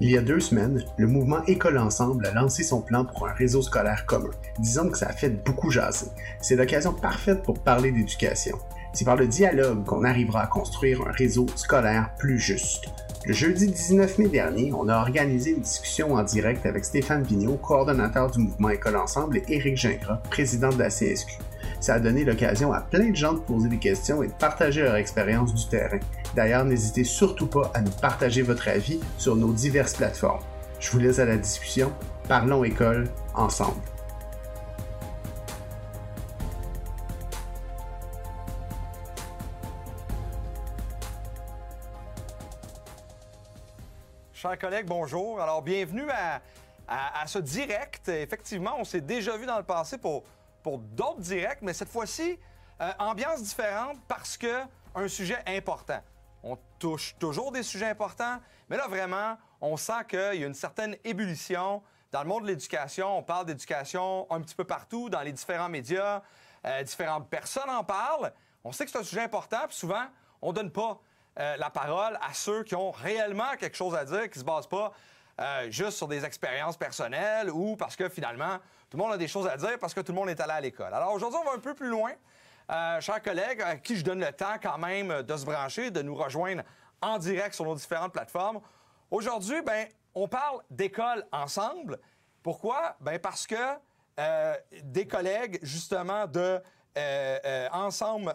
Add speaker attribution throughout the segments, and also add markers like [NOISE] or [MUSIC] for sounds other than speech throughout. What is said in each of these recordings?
Speaker 1: Il y a deux semaines, le mouvement École Ensemble a lancé son plan pour un réseau scolaire commun. Disons que ça a fait beaucoup jaser. C'est l'occasion parfaite pour parler d'éducation. C'est par le dialogue qu'on arrivera à construire un réseau scolaire plus juste. Le jeudi 19 mai dernier, on a organisé une discussion en direct avec Stéphane Vigneault, coordonnateur du mouvement École Ensemble, et Éric Gingras, président de la CSQ. Ça a donné l'occasion à plein de gens de poser des questions et de partager leur expérience du terrain. D'ailleurs, n'hésitez surtout pas à nous partager votre avis sur nos diverses plateformes. Je vous laisse à la discussion. Parlons école ensemble.
Speaker 2: Chers collègues, bonjour. Alors, bienvenue à, à- à ce direct. Effectivement, on s'est déjà vu dans le passé pour, pour d'autres directs, mais cette fois-ci, euh, ambiance différente parce que un sujet important. On touche toujours des sujets importants, mais là, vraiment, on sent qu'il y a une certaine ébullition dans le monde de l'éducation. On parle d'éducation un petit peu partout, dans les différents médias. Euh, différentes personnes en parlent. On sait que c'est un sujet important, puis souvent, on donne pas euh, la parole à ceux qui ont réellement quelque chose à dire, qui se basent pas juste sur des expériences personnelles ou parce que finalement, tout le monde a des choses à dire parce que tout le monde est allé à l'école. Alors aujourd'hui, on va un peu plus loin. Euh, chers collègues, à qui je donne le temps quand même de se brancher, de nous rejoindre en direct sur nos différentes plateformes. Aujourd'hui, ben, on parle d'école ensemble. Pourquoi? Ben parce que euh, des collègues, justement, de, euh, ensemble,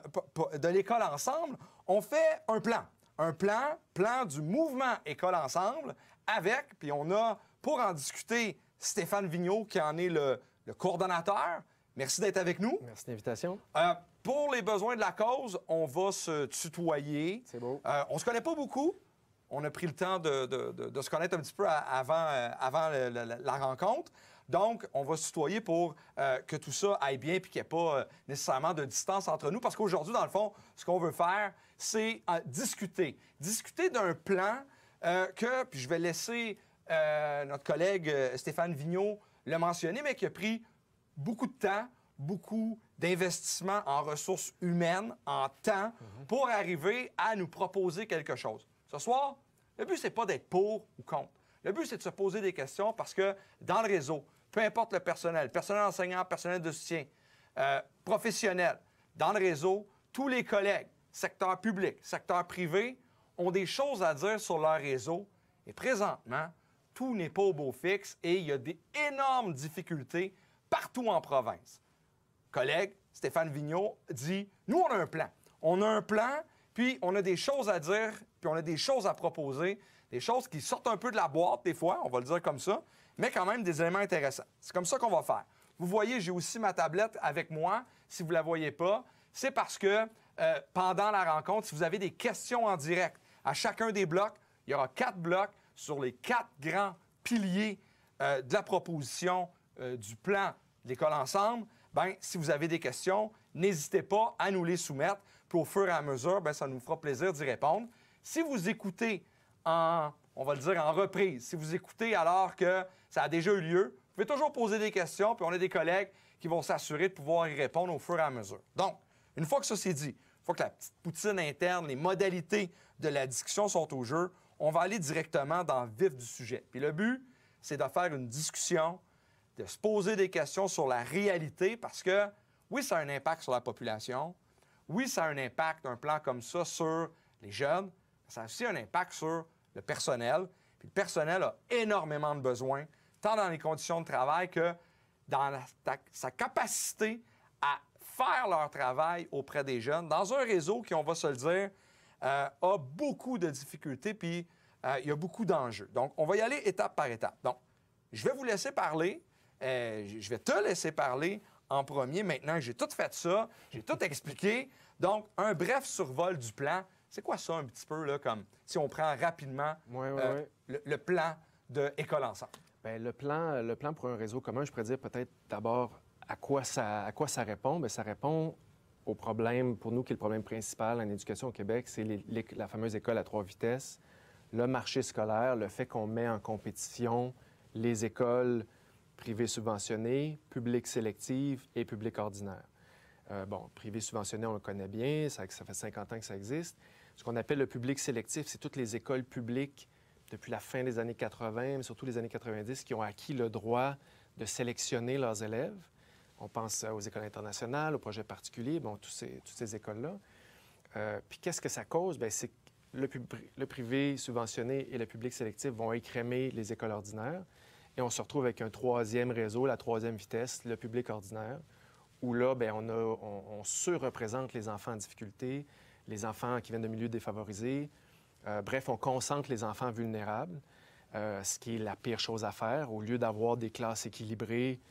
Speaker 2: de l'école ensemble, ont fait un plan. Un plan, plan du mouvement École ensemble, avec, puis on a, pour en discuter, Stéphane Vigneault, qui en est le, le coordonnateur. Merci d'être avec nous.
Speaker 3: Merci de l'invitation.
Speaker 2: Euh, pour les besoins de la cause, on va se tutoyer.
Speaker 3: C'est beau.
Speaker 2: Euh, on se connaît pas beaucoup. On a pris le temps de, de- de- de se connaître un petit peu avant, euh, avant la, la rencontre. Donc, on va se tutoyer pour euh, que tout ça aille bien puis qu'il n'y ait pas euh, nécessairement de distance entre nous. Parce qu'aujourd'hui, dans le fond, ce qu'on veut faire, c'est euh, discuter. Discuter d'un plan que, puis je vais laisser euh, notre collègue euh, Stéphane Vigneault le mentionner, mais qui a pris beaucoup de temps, beaucoup d'investissement en ressources humaines, en temps, pour arriver à nous proposer quelque chose. Ce soir, le but, c'est pas d'être pour ou contre. Le but, c'est de se poser des questions parce que dans le réseau, peu importe le personnel, personnel enseignant, personnel de soutien, euh, professionnel, dans le réseau, tous les collègues, secteur public, secteur privé, ont des choses à dire sur leur réseau. Et présentement, tout n'est pas au beau fixe et il y a des énormes difficultés partout en province. Collègue Stéphane Vigneault dit Nous, on a un plan. On a un plan, puis on a des choses à dire, puis on a des choses à proposer, des choses qui sortent un peu de la boîte, des fois, on va le dire comme ça, mais quand même des éléments intéressants. C'est comme ça qu'on va faire. Vous voyez, j'ai aussi ma tablette avec moi. Si vous ne la voyez pas, c'est parce que euh, pendant la rencontre, si vous avez des questions en direct à chacun des blocs, il y aura quatre blocs sur les quatre grands piliers euh, de la proposition euh, du plan de l'école ensemble. Ben, si vous avez des questions, n'hésitez pas à nous les soumettre. Puis au fur et à mesure, ben, ça nous fera plaisir d'y répondre. Si vous écoutez en, on va le dire, en reprise, si vous écoutez alors que ça a déjà eu lieu, vous pouvez toujours poser des questions, puis on a des collègues qui vont s'assurer de pouvoir y répondre au fur et à mesure. Donc, une fois que ça c'est dit, une fois que la petite poutine interne, les modalités de la discussion sont au jeu, on va aller directement dans le vif du sujet. Puis le but, c'est de faire une discussion, de se poser des questions sur la réalité, parce que oui, ça a un impact sur la population, oui, ça a un impact, un plan comme ça, sur les jeunes, ça a aussi un impact sur le personnel. Puis le personnel a énormément de besoins, tant dans les conditions de travail que dans sa capacité à faire leur travail auprès des jeunes, dans un réseau qui, on va se le dire, euh, a beaucoup de difficultés, puis euh, il y a beaucoup d'enjeux. Donc, on va y aller étape par étape. Donc, je vais vous laisser parler. Euh, je vais te laisser parler en premier. Maintenant que j'ai tout fait ça, j'ai tout expliqué. Donc, un bref survol du plan. C'est quoi ça un petit peu, là, comme si on prend rapidement euh, le plan de École Ensemble?
Speaker 3: Bien, le, plan, le plan pour un réseau commun, je pourrais dire peut-être d'abord à quoi ça, à quoi ça répond. Bien, ça répond au problème, pour nous, qui est le problème principal en éducation au Québec, c'est la fameuse école à trois vitesses, le marché scolaire, le fait qu'on met en compétition les écoles privées subventionnées, publiques sélectives et publiques ordinaires. Euh, bon, privé subventionné, on le connaît bien, ça fait 50 ans que ça existe. Ce qu'on appelle le public sélectif, c'est toutes les écoles publiques depuis la fin des années 80, mais surtout les années 90, qui ont acquis le droit de sélectionner leurs élèves. On pense aux écoles internationales, aux projets particuliers, bon, toutes ces écoles-là. Euh, puis qu'est-ce que ça cause? Bien, c'est que le, privé subventionné et le public sélectif vont écrémer les écoles ordinaires. Et on se retrouve avec un troisième réseau, la troisième vitesse, le public ordinaire, où là, bien, on, a, on surreprésente les enfants en difficulté, les enfants qui viennent de milieux défavorisés. Euh, bref, on concentre les enfants vulnérables, euh, ce qui est la pire chose à faire. Au lieu d'avoir des classes équilibrées,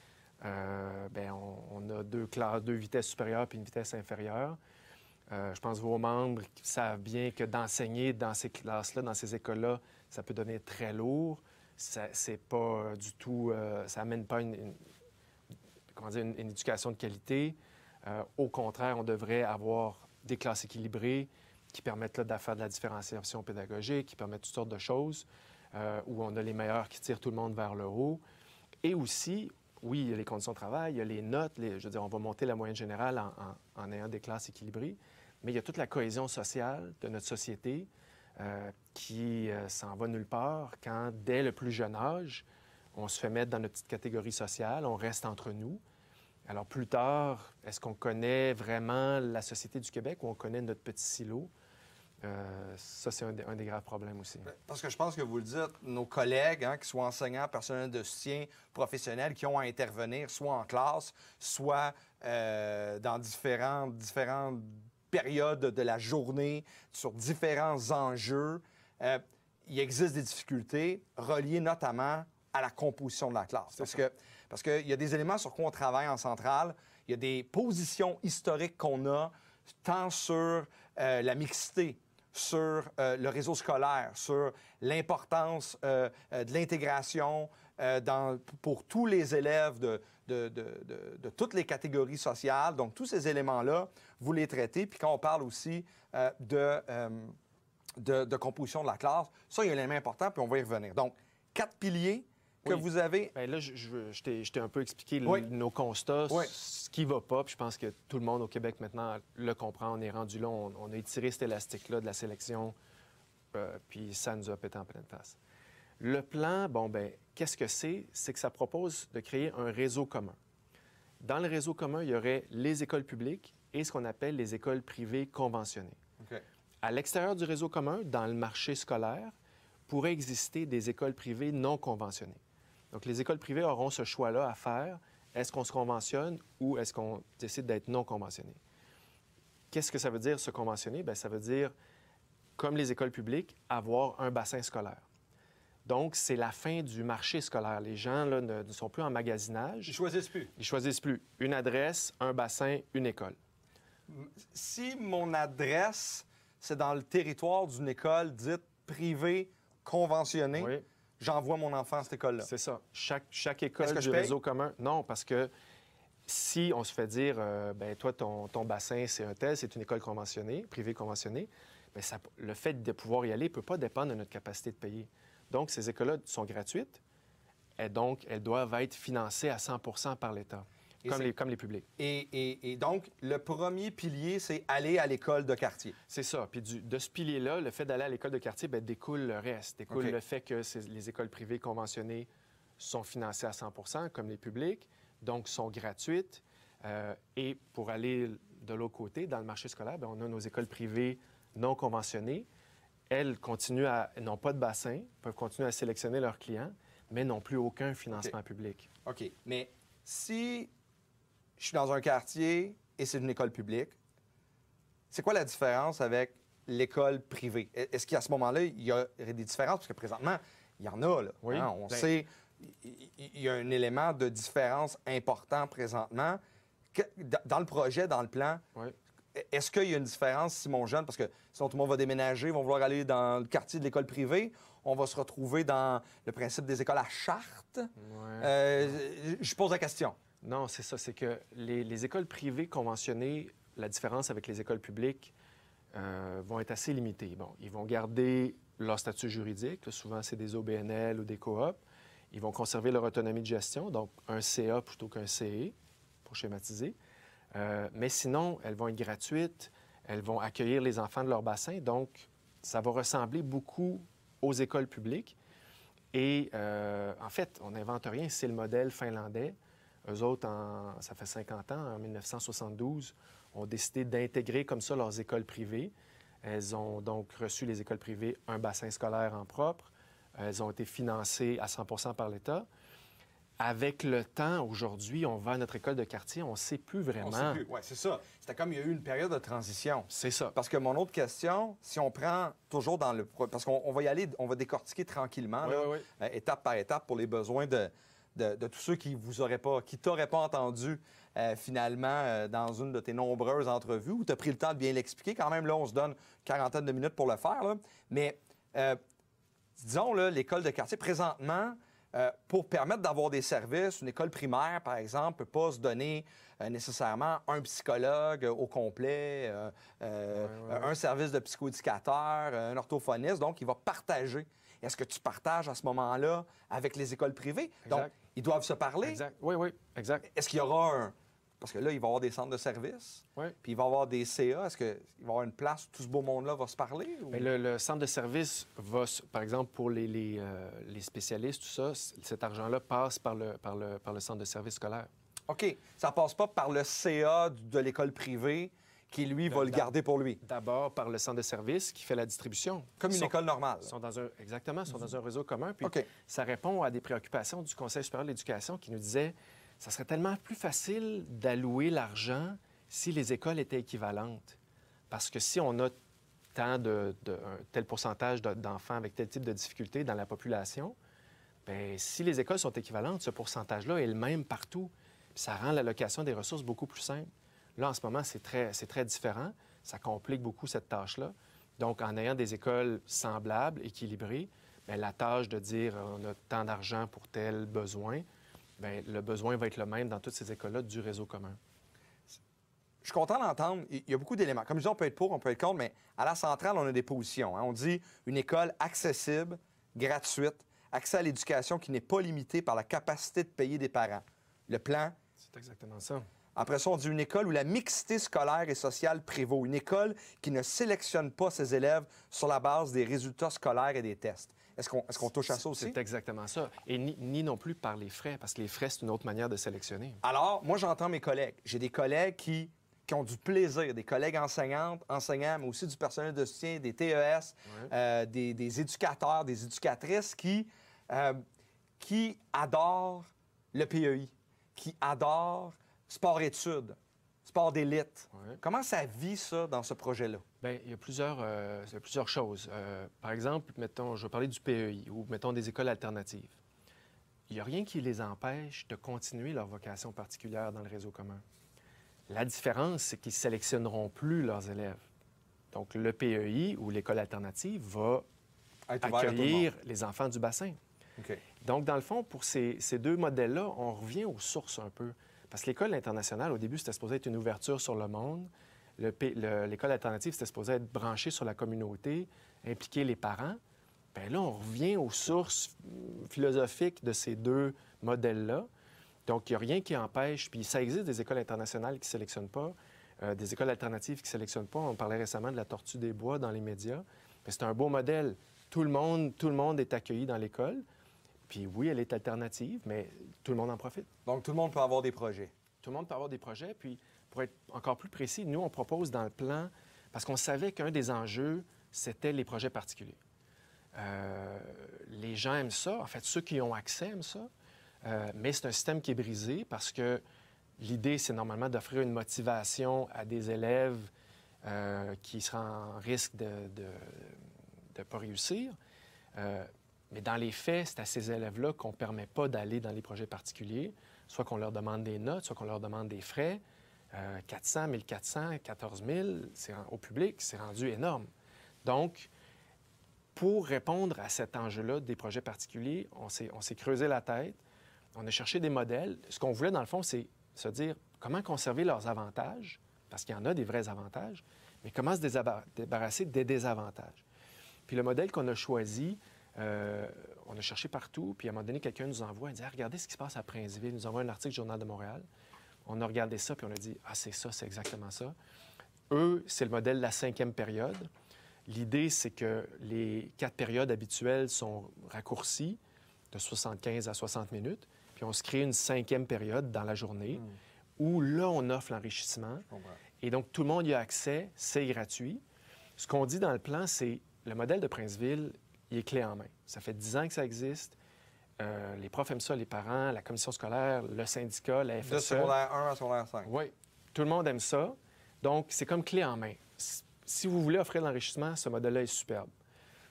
Speaker 3: euh, bien, on, a deux classes, deux vitesses supérieures puis une vitesse inférieure. Euh, je pense que vos membres savent bien que d'enseigner dans ces classes-là, dans ces écoles-là, ça peut devenir très lourd. Ça, c'est pas du tout, euh, ça amène pas une, une comment dire, une, une, éducation de qualité. Euh, au contraire, on devrait avoir des classes équilibrées qui permettent là, de faire de la différenciation pédagogique, qui permettent toutes sortes de choses, euh, où on a les meilleurs qui tirent tout le monde vers le haut. Et aussi, oui, les conditions de travail, il y a les notes, les, je veux dire, on va monter la moyenne générale en ayant des classes équilibrées, mais il y a toute la cohésion sociale de notre société euh, qui euh, s'en va nulle part quand, dès le plus jeune âge, on se fait mettre dans notre petite catégorie sociale, on reste entre nous. Alors plus tard, est-ce qu'on connaît vraiment la société du Québec ou on connaît notre petit silo? Euh, ça, c'est un, des graves problèmes aussi.
Speaker 2: Parce que je pense que vous le dites, nos collègues, hein, qui soient enseignants, personnels de soutien, professionnels, qui ont à intervenir soit en classe, soit euh, dans différentes, périodes de la journée, sur différents enjeux, euh, il existe des difficultés reliées notamment à la composition de la classe. Parce que parce qu'il y a des éléments sur quoi on travaille en centrale. Il y a des positions historiques qu'on a, tant sur la mixité, sur euh, le réseau scolaire, sur l'importance euh, de l'intégration euh, pour tous les élèves de, de, toutes les catégories sociales. Donc, tous ces éléments-là, vous les traitez. Puis quand on parle aussi euh, de, composition de la classe, ça, il y a un élément important, puis on va y revenir. Donc, quatre piliers que
Speaker 3: oui.
Speaker 2: vous avez.
Speaker 3: Bien, là, je, je, je t'ai un peu expliqué oui. nos constats, oui. ce qui va pas. Puis je pense que tout le monde au Québec maintenant le comprend. On est rendu là, on, on a étiré cet élastique-là de la sélection, euh, puis ça nous a pété en pleine face. Le plan, bon, ben, qu'est-ce que c'est? C'est que ça propose de créer un réseau commun. Dans le réseau commun, il y aurait les écoles publiques et ce qu'on appelle les écoles privées conventionnées.
Speaker 2: Okay.
Speaker 3: À l'extérieur du réseau commun, dans le marché scolaire, pourraient exister des écoles privées non conventionnées. Donc, les écoles privées auront ce choix-là à faire. Est-ce qu'on se conventionne ou est-ce qu'on décide d'être non conventionné? Qu'est-ce que ça veut dire se conventionner? Bien, ça veut dire, comme les écoles publiques, avoir un bassin scolaire. Donc, c'est la fin du marché scolaire. Les gens là, ne, ne, sont plus en magasinage.
Speaker 2: Ils choisissent plus.
Speaker 3: Ils choisissent plus. Une adresse, un bassin, une école.
Speaker 2: Si mon adresse, c'est dans le territoire d'une école dite privée conventionnée, oui. J'envoie mon enfant à cette école-là.
Speaker 3: C'est ça. Chaque, chaque école du réseau commun. Non, parce que si on se fait dire, euh, ben toi, ton, ton bassin, c'est un tel, c'est une école conventionnée, privée conventionnée, bien, ça, le fait de pouvoir y aller ne peut pas dépendre de notre capacité de payer. Donc, ces écoles-là sont gratuites et donc elles doivent être financées à 100% par l'État, comme les, comme les publics.
Speaker 2: Et, et, et, donc, le premier pilier, c'est aller à l'école de quartier.
Speaker 3: C'est ça. Puis du, de ce pilier-là, le fait d'aller à l'école de quartier, bien, découle le reste. Découle okay. le fait que les écoles privées conventionnées sont financées à 100 comme les publics, donc sont gratuites. Euh, et pour aller de l'autre côté, dans le marché scolaire, bien, on a nos écoles privées non conventionnées elles continuent à n'ont pas de bassin, peuvent continuer à sélectionner leurs clients, mais n'ont plus aucun financement
Speaker 2: okay.
Speaker 3: public.
Speaker 2: OK. Mais si je suis dans un quartier et c'est une école publique, c'est quoi la différence avec l'école privée? Est-ce qu'à ce moment-là, il y aurait des différences? Parce que présentement, il y en a. Là,
Speaker 3: oui.
Speaker 2: Hein? On ben... sait, il y a un élément de différence important présentement. Dans le projet, dans le plan,
Speaker 3: oui.
Speaker 2: Est-ce qu'il y a une différence si mon jeune, parce que sinon tout le monde va déménager, ils vont vouloir aller dans le quartier de l'école privée, on va se retrouver dans le principe des écoles à charte?
Speaker 3: Ouais.
Speaker 2: Euh, je pose la question.
Speaker 3: Non, c'est ça. C'est que les, les, écoles privées conventionnées, la différence avec les écoles publiques euh, vont être assez limitées. Bon, ils vont garder leur statut juridique. Souvent, c'est des OBNL ou des coops. Ils vont conserver leur autonomie de gestion, donc un CA plutôt qu'un CE, pour schématiser. Euh, mais sinon, elles vont être gratuites, elles vont accueillir les enfants de leur bassin, donc ça va ressembler beaucoup aux écoles publiques. Et euh, en fait, on n'invente rien, c'est le modèle finlandais. Eux autres, en- ça fait 50 ans, en 1972, ont décidé d'intégrer comme ça leurs écoles privées. Elles ont donc reçu, les écoles privées, un bassin scolaire en propre. Elles ont été financées à 100% par l'État. Avec le temps, aujourd'hui, on va à notre école de quartier, on ne sait plus
Speaker 2: On
Speaker 3: vraiment.
Speaker 2: sait plus. Ouais, c'est ça. C'était comme il y a eu une période de transition.
Speaker 3: C'est ça.
Speaker 2: Parce que mon autre question, si on prend toujours dans le... Parce qu'on on va y aller, on va décortiquer tranquillement,
Speaker 3: Oui,
Speaker 2: là,
Speaker 3: oui, oui.
Speaker 2: euh, étape par étape, pour les besoins de, de, de tous ceux qui vous auraient pas, qui t'auraient pas entendu euh, finalement euh, dans une de tes nombreuses entrevues où tu as pris le temps de bien l'expliquer. Quand même, là, on se donne une quarantaine de minutes pour le faire. là. Mais euh, disons, là, l'école de quartier, présentement, euh, pour permettre d'avoir des services, une école primaire, par exemple, ne peut pas se donner nécessairement un psychologue au complet,
Speaker 3: Ouais, ouais, ouais.
Speaker 2: un service de psychoéducateur, un orthophoniste. Donc, il va partager. Est-ce que tu partages à ce moment-là avec les écoles privées? Donc. Ils doivent se parler.
Speaker 3: Exact. Oui, oui, exact.
Speaker 2: Est-ce qu'il y aura un... Parce que là, il va y avoir des centres de services,
Speaker 3: Oui.
Speaker 2: puis il va y avoir des CA. Est-ce qu'il va y avoir une place où tout ce beau monde-là va se parler? ou-
Speaker 3: Mais le, le centre de service va, par exemple, pour les, les, euh, les spécialistes, tout ça, cet argent-là passe par le, par, le, par le centre de service scolaire.
Speaker 2: OK. Ça passe pas par le CA de l'école privée qui, lui, va le garder pour lui.
Speaker 3: D'abord par le centre de service qui fait la distribution.
Speaker 2: Comme une
Speaker 3: sont-
Speaker 2: école normale.
Speaker 3: sont dans un, exactement, ils sont dans un réseau commun. Puis ça répond à des préoccupations du Conseil supérieur de l'éducation qui nous disait ça serait tellement plus facile d'allouer l'argent si les écoles étaient équivalentes. Parce que si on a tant de, de- un tel pourcentage de- d'enfants avec tel type de difficultés dans la population, bien, si les écoles sont équivalentes, ce pourcentage-là est le même partout. Puis ça rend l'allocation des ressources beaucoup plus simple. Là, en ce moment, c'est très, très différent. Ça complique beaucoup cette tâche-là. Donc, en ayant des écoles semblables, équilibrées, bien, la tâche de dire euh, on a tant d'argent pour tel besoin, bien, le besoin va être le même dans toutes ces écoles-là du réseau commun.
Speaker 2: Je suis content d'entendre. Il y a beaucoup d'éléments. Comme je dis, on peut être pour, on peut être contre, mais à la centrale, on a des positions. hein. On dit une école accessible, gratuite, accès à l'éducation qui n'est pas limité par la capacité de payer des parents. Le plan.
Speaker 3: C'est exactement ça.
Speaker 2: Après ça, on dit une école où la mixité scolaire et sociale prévaut. Une école qui ne sélectionne pas ses élèves sur la base des résultats scolaires et des tests. Est-ce qu'on touche à ça aussi?
Speaker 3: C'est exactement ça. Et ni, ni non plus par les frais, parce que les frais, c'est une autre manière de sélectionner.
Speaker 2: Alors, moi, j'entends mes collègues. J'ai des collègues qui, qui ont du plaisir, des collègues enseignantes, enseignants, mais aussi du personnel de soutien, des TES, euh, des, des éducateurs, des éducatrices qui, euh, qui adorent le PEI, qui adorent sport-études, sport d'élite.
Speaker 3: Ouais.
Speaker 2: Comment ça vit, ça, dans ce projet-là?
Speaker 3: Bien, il y a plusieurs, euh, il y a plusieurs choses. Euh, par exemple, mettons, je vais parler du PEI ou mettons des écoles alternatives. Il n'y a rien qui les empêche de continuer leur vocation particulière dans le réseau commun. La différence, c'est qu'ils ne sélectionneront plus leurs élèves. Donc, le PEI ou l'école alternative va
Speaker 2: le
Speaker 3: accueillir les enfants du bassin. Donc, dans le fond, pour ces, ces deux modèles-là, on revient aux sources un peu. Parce que l'école internationale, au début, c'était supposé être une ouverture sur le monde. L'école alternative, c'était supposé être branchée sur la communauté, impliquer les parents. Bien là, on revient aux sources philosophiques de ces deux modèles-là. Donc, il n'y a rien qui empêche. Puis, ça existe des écoles internationales qui ne sélectionnent pas, euh, des écoles alternatives qui ne sélectionnent pas. On parlait récemment de la tortue des bois dans les médias. C'est un beau modèle. Tout le monde, tout le monde est accueilli dans l'école. Puis oui, elle est alternative, mais tout le monde en profite.
Speaker 2: Donc, tout le monde peut avoir des projets.
Speaker 3: Tout le monde peut avoir des projets. Puis pour être encore plus précis, nous, on propose dans le plan, parce qu'on savait qu'un des enjeux, c'était les projets particuliers. Euh, les gens aiment ça. En fait, ceux qui ont accès aiment ça. Euh, mais c'est un système qui est brisé parce que l'idée, c'est normalement d'offrir une motivation à des élèves euh, qui seraient en risque de ne pas réussir. Mais dans les faits, c'est à ces élèves-là qu'on ne permet pas d'aller dans les projets particuliers, soit qu'on leur demande des notes, soit qu'on leur demande des frais. Euh, 400, 1400, 14 000, c'est ren- au public, c'est rendu énorme. Donc, pour répondre à cet enjeu-là des projets particuliers, on s'est creusé la tête, on a cherché des modèles. Ce qu'on voulait, dans le fond, c'est se dire comment conserver leurs avantages, parce qu'il y en a des vrais avantages, mais comment se débarrasser des désavantages. Puis le modèle qu'on a choisi, euh, on a cherché partout, puis à un moment donné, quelqu'un nous envoie, il dit Ah, Regardez ce qui se passe à Princeville. Il nous envoie un article du Journal de Montréal. On a regardé ça, puis on a dit Ah, c'est ça, c'est exactement ça. Eux, c'est le modèle de la cinquième période. L'idée, c'est que les quatre périodes habituelles sont raccourcies de 75 à 60 minutes, puis on se crée une cinquième période dans la journée où là, on offre l'enrichissement. Et donc, tout le monde y a accès, c'est gratuit. Ce qu'on dit dans le plan, c'est le modèle de Princeville, il est clé en main. Ça fait 10 ans que ça existe. Euh, les profs aiment ça, les parents, la commission scolaire, le syndicat, la
Speaker 2: De
Speaker 3: FSE.
Speaker 2: secondaire 1 à secondaire 5.
Speaker 3: Oui, tout le monde aime ça. Donc, c'est comme clé en main. Si vous voulez offrir de l'enrichissement, ce modèle-là est superbe.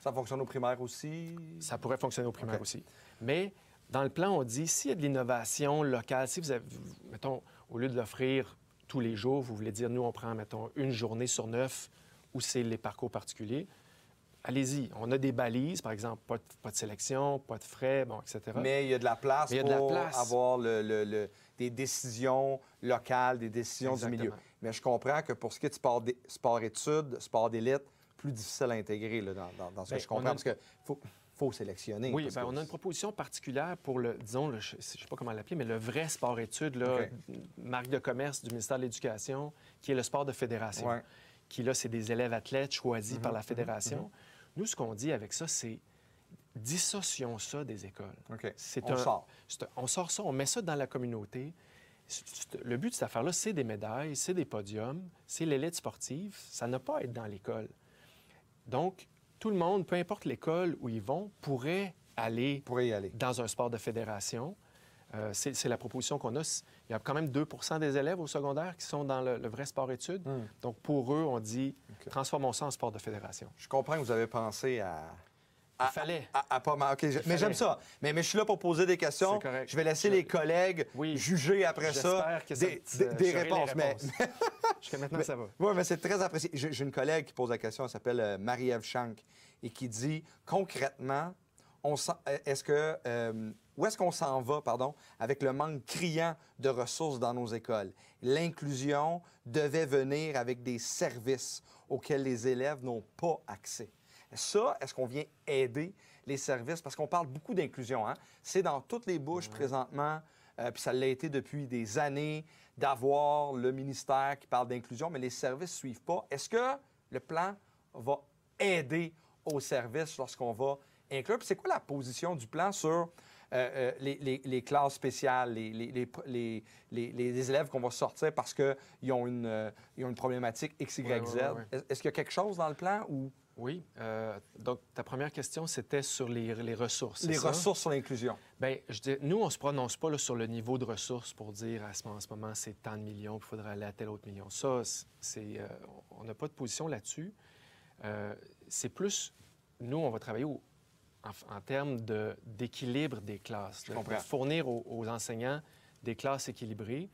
Speaker 2: Ça fonctionne au primaire aussi?
Speaker 3: Ça pourrait fonctionner au primaire aussi. Mais dans le plan, on dit s'il y a de l'innovation locale, si vous avez, mettons, au lieu de l'offrir tous les jours, vous voulez dire, nous, on prend, mettons, une journée sur neuf où c'est les parcours particuliers, allez-y. On a des balises, par exemple, pas de, pas de sélection, pas de frais, bon, etc.
Speaker 2: Mais il y a de la place
Speaker 3: la
Speaker 2: pour
Speaker 3: place.
Speaker 2: avoir le- le- le- des décisions locales, des décisions du milieu.
Speaker 3: Exactement.
Speaker 2: Mais je comprends que pour ce qui est de sport sport-études, sport d'élite, plus difficile à intégrer là, dans, dans- dans ce
Speaker 3: Bien,
Speaker 2: que je comprends, parce qu'il faut, faut sélectionner.
Speaker 3: Oui, ben,
Speaker 2: que
Speaker 3: on a une proposition particulière pour le, disons, le- je ne sais pas comment l'appeler, mais le vrai sport-études, là,
Speaker 2: OK.
Speaker 3: marque de commerce du ministère de l'Éducation, qui est le sport de fédération.
Speaker 2: Ouais.
Speaker 3: Qui, là, c'est des élèves athlètes choisis
Speaker 2: Mhm,
Speaker 3: par la fédération. Nous, ce qu'on dit avec ça, c'est dissocions ça des écoles. C'est
Speaker 2: On
Speaker 3: un-
Speaker 2: sort.
Speaker 3: c'est un- on sort ça, on met ça dans la communauté. Le but de cette affaire-là, c'est des médailles, c'est des podiums, c'est l'élite sportive. Ça n'a pas à être dans l'école. Donc, tout le monde, peu importe l'école où ils vont, pourrait aller
Speaker 2: y aller.
Speaker 3: dans un sport de fédération. Euh, c'est la proposition qu'on a. Il y a quand même 2% des élèves au secondaire qui sont dans le, le vrai sport-études.
Speaker 2: Hmm.
Speaker 3: Donc, pour eux, on dit
Speaker 2: OK.
Speaker 3: transformons ça en sport de fédération.
Speaker 2: Je comprends que vous avez pensé à.
Speaker 3: Il
Speaker 2: à-
Speaker 3: fallait.
Speaker 2: À, à pas mal. Mais j'aime ça. Mais, mais je suis là pour poser des questions.
Speaker 3: C'est correct.
Speaker 2: Je vais laisser
Speaker 3: Je-
Speaker 2: les collègues
Speaker 3: Oui.
Speaker 2: juger après ça
Speaker 3: J'espère que ça
Speaker 2: des, des- réponses. Mais, [LAUGHS]
Speaker 3: Jusqu'à maintenant,
Speaker 2: Mais-
Speaker 3: ça va.
Speaker 2: Oui, mais c'est très apprécié. J'ai une collègue qui pose la question, elle s'appelle euh, Marie-Ève Schank, et qui dit concrètement, est-ce que euh, où est-ce qu'on s'en va, pardon, avec le manque criant de ressources dans nos écoles? L'inclusion devait venir avec des services auxquels les élèves n'ont pas accès. Ça, est-ce qu'on vient aider les services? Parce qu'on parle beaucoup d'inclusion, hein? C'est dans toutes les bouches présentement. euh, puis ça l'a été depuis des années, d'avoir le ministère qui parle d'inclusion, mais les services ne suivent pas. Est-ce que le plan va aider aux services lorsqu'on va inclure? Puis c'est quoi la position du plan sur euh, euh, les, les- les classes spéciales, les, élèves qu'on va sortir parce qu'ils ont, une, euh, ils ont une problématique X, Y, Z? Est-ce qu'il y a quelque chose dans le plan ou?
Speaker 3: Oui. euh, donc, ta première question, c'était sur les, les ressources.
Speaker 2: les
Speaker 3: ça?
Speaker 2: ressources sur l'inclusion?
Speaker 3: Bien, je dis, nous, on ne se prononce pas là, sur le niveau de ressources pour dire à ce, moment- en ce moment, c'est tant de millions, il faudrait aller à tel autre million. Ça, c'est, euh, on n'a pas de position là-dessus. Euh, c'est plus, nous, on va travailler au- en, en termes de- d'équilibre des classes.
Speaker 2: Je
Speaker 3: de-
Speaker 2: comprends.
Speaker 3: fournir aux, aux enseignants des classes équilibrées.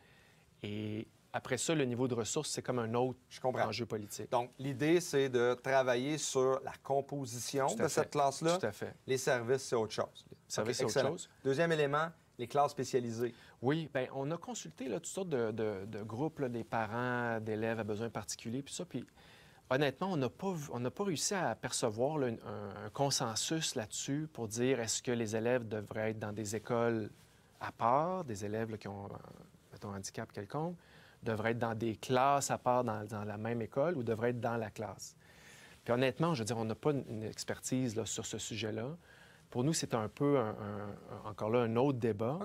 Speaker 3: Et après ça, le niveau de ressources, c'est comme un autre
Speaker 2: Je comprends.
Speaker 3: enjeu politique.
Speaker 2: Donc, l'idée, c'est de travailler sur la composition de
Speaker 3: fait.
Speaker 2: cette classe-là.
Speaker 3: Tout à fait.
Speaker 2: Les services, c'est autre chose.
Speaker 3: Services,
Speaker 2: OK,
Speaker 3: c'est autre chose.
Speaker 2: Deuxième élément, les classes spécialisées.
Speaker 3: Oui, bien, on a consulté là, toutes sortes de, de- de groupes, là, des parents, d'élèves à besoins particuliers, puis ça. Puis honnêtement, on n'a pas, on réussi à percevoir là, un, un consensus là-dessus pour dire est-ce que les élèves devraient être dans des écoles à part, des élèves là, qui ont, euh, mettons, un handicap quelconque, devraient être dans des classes à part dans, dans la même école ou devraient être dans la classe? Puis honnêtement, je veux dire, on n'a pas une, expertise là, sur ce sujet-là. Pour nous, c'est un peu, un- un- un- encore là, un autre débat.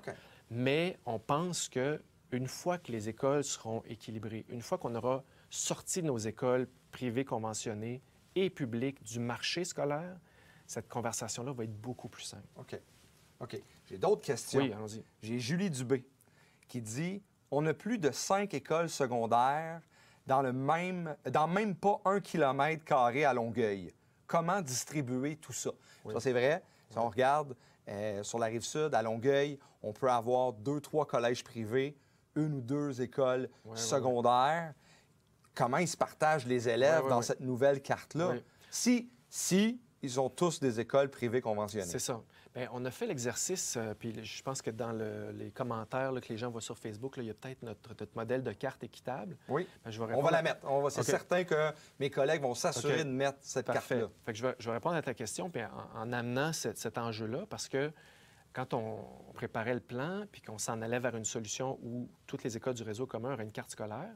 Speaker 3: Mais on pense que une fois que les écoles seront équilibrées, une fois qu'on aura sorti nos écoles privées conventionnées et publiques du marché scolaire, cette conversation-là va être beaucoup plus simple.
Speaker 2: OK. OK. J'ai d'autres questions.
Speaker 3: Oui, allons-y.
Speaker 2: J'ai Julie Dubé qui dit on a plus de cinq écoles secondaires dans le même, dans même pas un kilomètre carré à Longueuil. Comment distribuer tout ça? Ça, c'est vrai. Si on regarde euh, sur la rive sud, à Longueuil, on peut avoir deux, trois collèges privés, une ou deux écoles secondaires. Comment ils se partagent les élèves dans cette nouvelle carte-là? Si, si ils ont tous des écoles privées conventionnées.
Speaker 3: C'est ça. Bien, on a fait l'exercice, euh, puis je pense que dans le- les commentaires là, que les gens voient sur Facebook, là, il y a peut-être notre, notre modèle de carte équitable.
Speaker 2: Oui.
Speaker 3: Ben, je vais
Speaker 2: On
Speaker 3: répondre
Speaker 2: va la mettre. On va- C'est certain que mes collègues vont s'assurer de mettre cette carte-là.
Speaker 3: Fait que je, vais, je vais répondre à ta question puis en, en amenant ce- cet enjeu-là parce que quand on, on préparait le plan puis qu'on s'en allait vers une solution où toutes les écoles du réseau commun auraient une carte scolaire,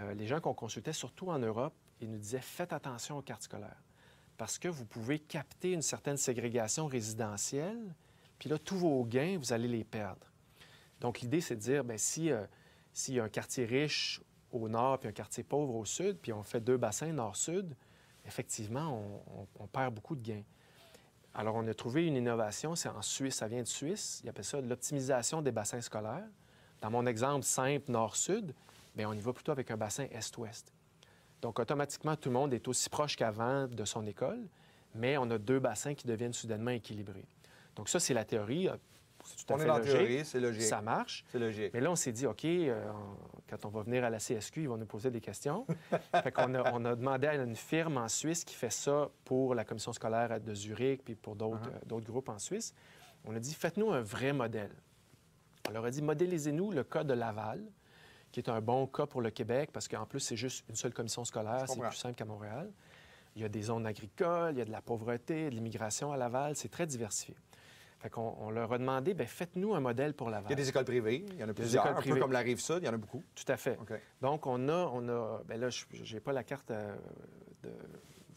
Speaker 3: euh, les gens qu'on consultait, surtout en Europe, ils nous disaient faites attention aux cartes scolaires. parce que vous pouvez capter une certaine ségrégation résidentielle, puis là, tous vos gains, vous allez les perdre. Donc, l'idée, c'est de dire, bien, si, euh, s'il y a un quartier riche au nord puis un quartier pauvre au sud, puis on fait deux bassins nord-sud, effectivement, on, perd beaucoup de gains. Alors, on a trouvé une innovation, c'est en Suisse, ça vient de Suisse, ils appellent ça l'optimisation des bassins scolaires. Dans mon exemple simple nord-sud, bien, on y va plutôt avec un bassin est-ouest. Donc, automatiquement, tout le monde est aussi proche qu'avant de son école, mais on a deux bassins qui deviennent soudainement équilibrés. Donc, ça, c'est la théorie.
Speaker 2: C'est tout à on fait est dans théorie, c'est logique.
Speaker 3: Ça marche.
Speaker 2: C'est logique.
Speaker 3: Mais là, on s'est dit, OK, euh, quand on va venir à la CSQ, ils vont nous poser des questions. [LAUGHS] fait qu'on a, on a demandé à une firme en Suisse qui fait ça pour la commission scolaire de Zurich puis pour d'autres, uh-huh. euh, d'autres groupes en Suisse. On a dit, faites-nous un vrai modèle. On leur a dit, modélisez-nous le cas de Laval, qui est un bon cas pour le Québec, parce qu'en plus, c'est juste une seule commission scolaire, c'est plus simple qu'à Montréal. Il y a des zones agricoles, il y a de la pauvreté, de l'immigration à Laval, c'est très diversifié. Fait qu'on on leur a demandé, bien, faites-nous un modèle pour Laval.
Speaker 2: Il y a des écoles privées, il y en a plusieurs, un peu comme la Rive-Sud, il y en a beaucoup.
Speaker 3: Tout à fait. Donc, on a, on a bien là, je n'ai pas la carte, euh, de,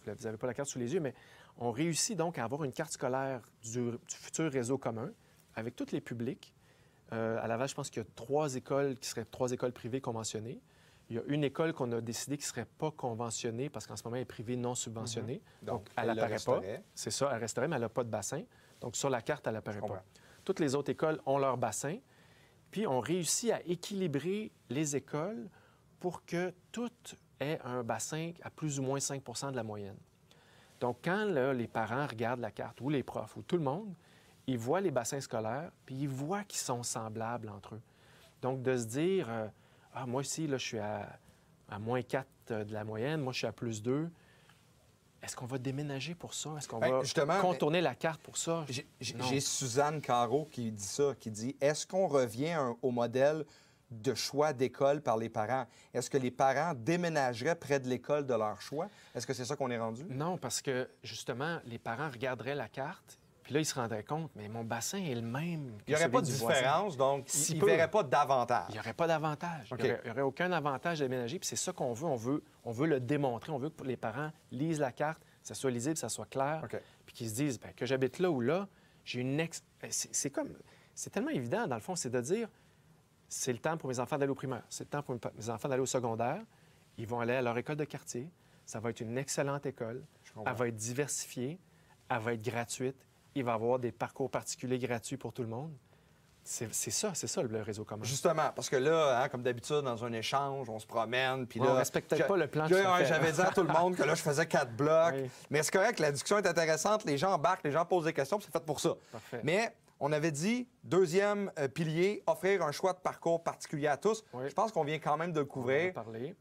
Speaker 3: vous n'avez pas la carte sous les yeux, mais on réussit donc à avoir une carte scolaire du, futur réseau commun avec tous les publics. Euh, à Laval, je pense qu'il y a trois écoles qui seraient trois écoles privées conventionnées. Il y a une école qu'on a décidé qui ne serait pas conventionnée parce qu'en ce moment, elle est privée non subventionnée. Mhm. Donc, elle n'apparaît pas. C'est ça, elle resterait, mais elle n'a pas de bassin. Donc, sur la carte, elle n'apparaît pas. Toutes les autres écoles ont leur bassin. Puis, on réussit à équilibrer les écoles pour que toutes aient un bassin à plus ou moins 5 de la moyenne. Donc, quand les parents regardent la carte, ou les profs, ou tout le monde, ils voient les bassins scolaires, puis ils voient qu'ils sont semblables entre eux. Donc, de se dire, euh, ah, moi ici, là, je suis à, à moins 4 de la moyenne, moi, je suis à plus 2, est-ce qu'on va déménager pour ça? Est-ce qu'on ben, va contourner la carte pour ça?
Speaker 2: J'ai Suzanne Caro qui dit ça, qui dit est-ce qu'on revient au modèle de choix d'école par les parents? Est-ce que les parents déménageraient près de l'école de leur choix? Est-ce que c'est ça qu'on est rendu?
Speaker 3: Non, parce que justement, les parents regarderaient la carte puis là, ils se rendraient compte, mais mon bassin est le même.
Speaker 2: il n'y aurait pas de différence, donc il ne verrait pas d'avantage.
Speaker 3: Il n'y aurait pas d'avantage. Il n'y aurait, aucun avantage d'aménager. Puis c'est ça qu'on veut. On, veut. on veut le démontrer. On veut que les parents lisent la carte, que ça soit lisible, que ça soit clair. Puis qu'ils se disent, bien, que j'habite là ou là, j'ai une ex. Ben, c'est comme. C'est tellement évident, dans le fond, c'est de dire c'est le temps pour mes enfants d'aller au primaire, c'est le temps pour mes enfants d'aller au secondaire. Ils vont aller à leur école de quartier. Ça va être une excellente école. Elle va être diversifiée. Elle va être gratuite il va y avoir des parcours particuliers gratuits pour tout le monde. C'est ça, c'est ça le réseau commun.
Speaker 2: Justement, parce que là, hein, comme d'habitude, dans un échange, on se promène, puis là...
Speaker 3: On respectait pas le plan
Speaker 2: J'avais dit à tout le monde que là, je faisais quatre [LAUGHS] blocs. Mais c'est correct, la discussion est intéressante, les gens embarquent, les gens posent des questions, c'est fait pour ça. Mais on avait dit, deuxième euh, pilier, offrir un choix de parcours particulier à tous. Je pense qu'on vient quand même de le couvrir.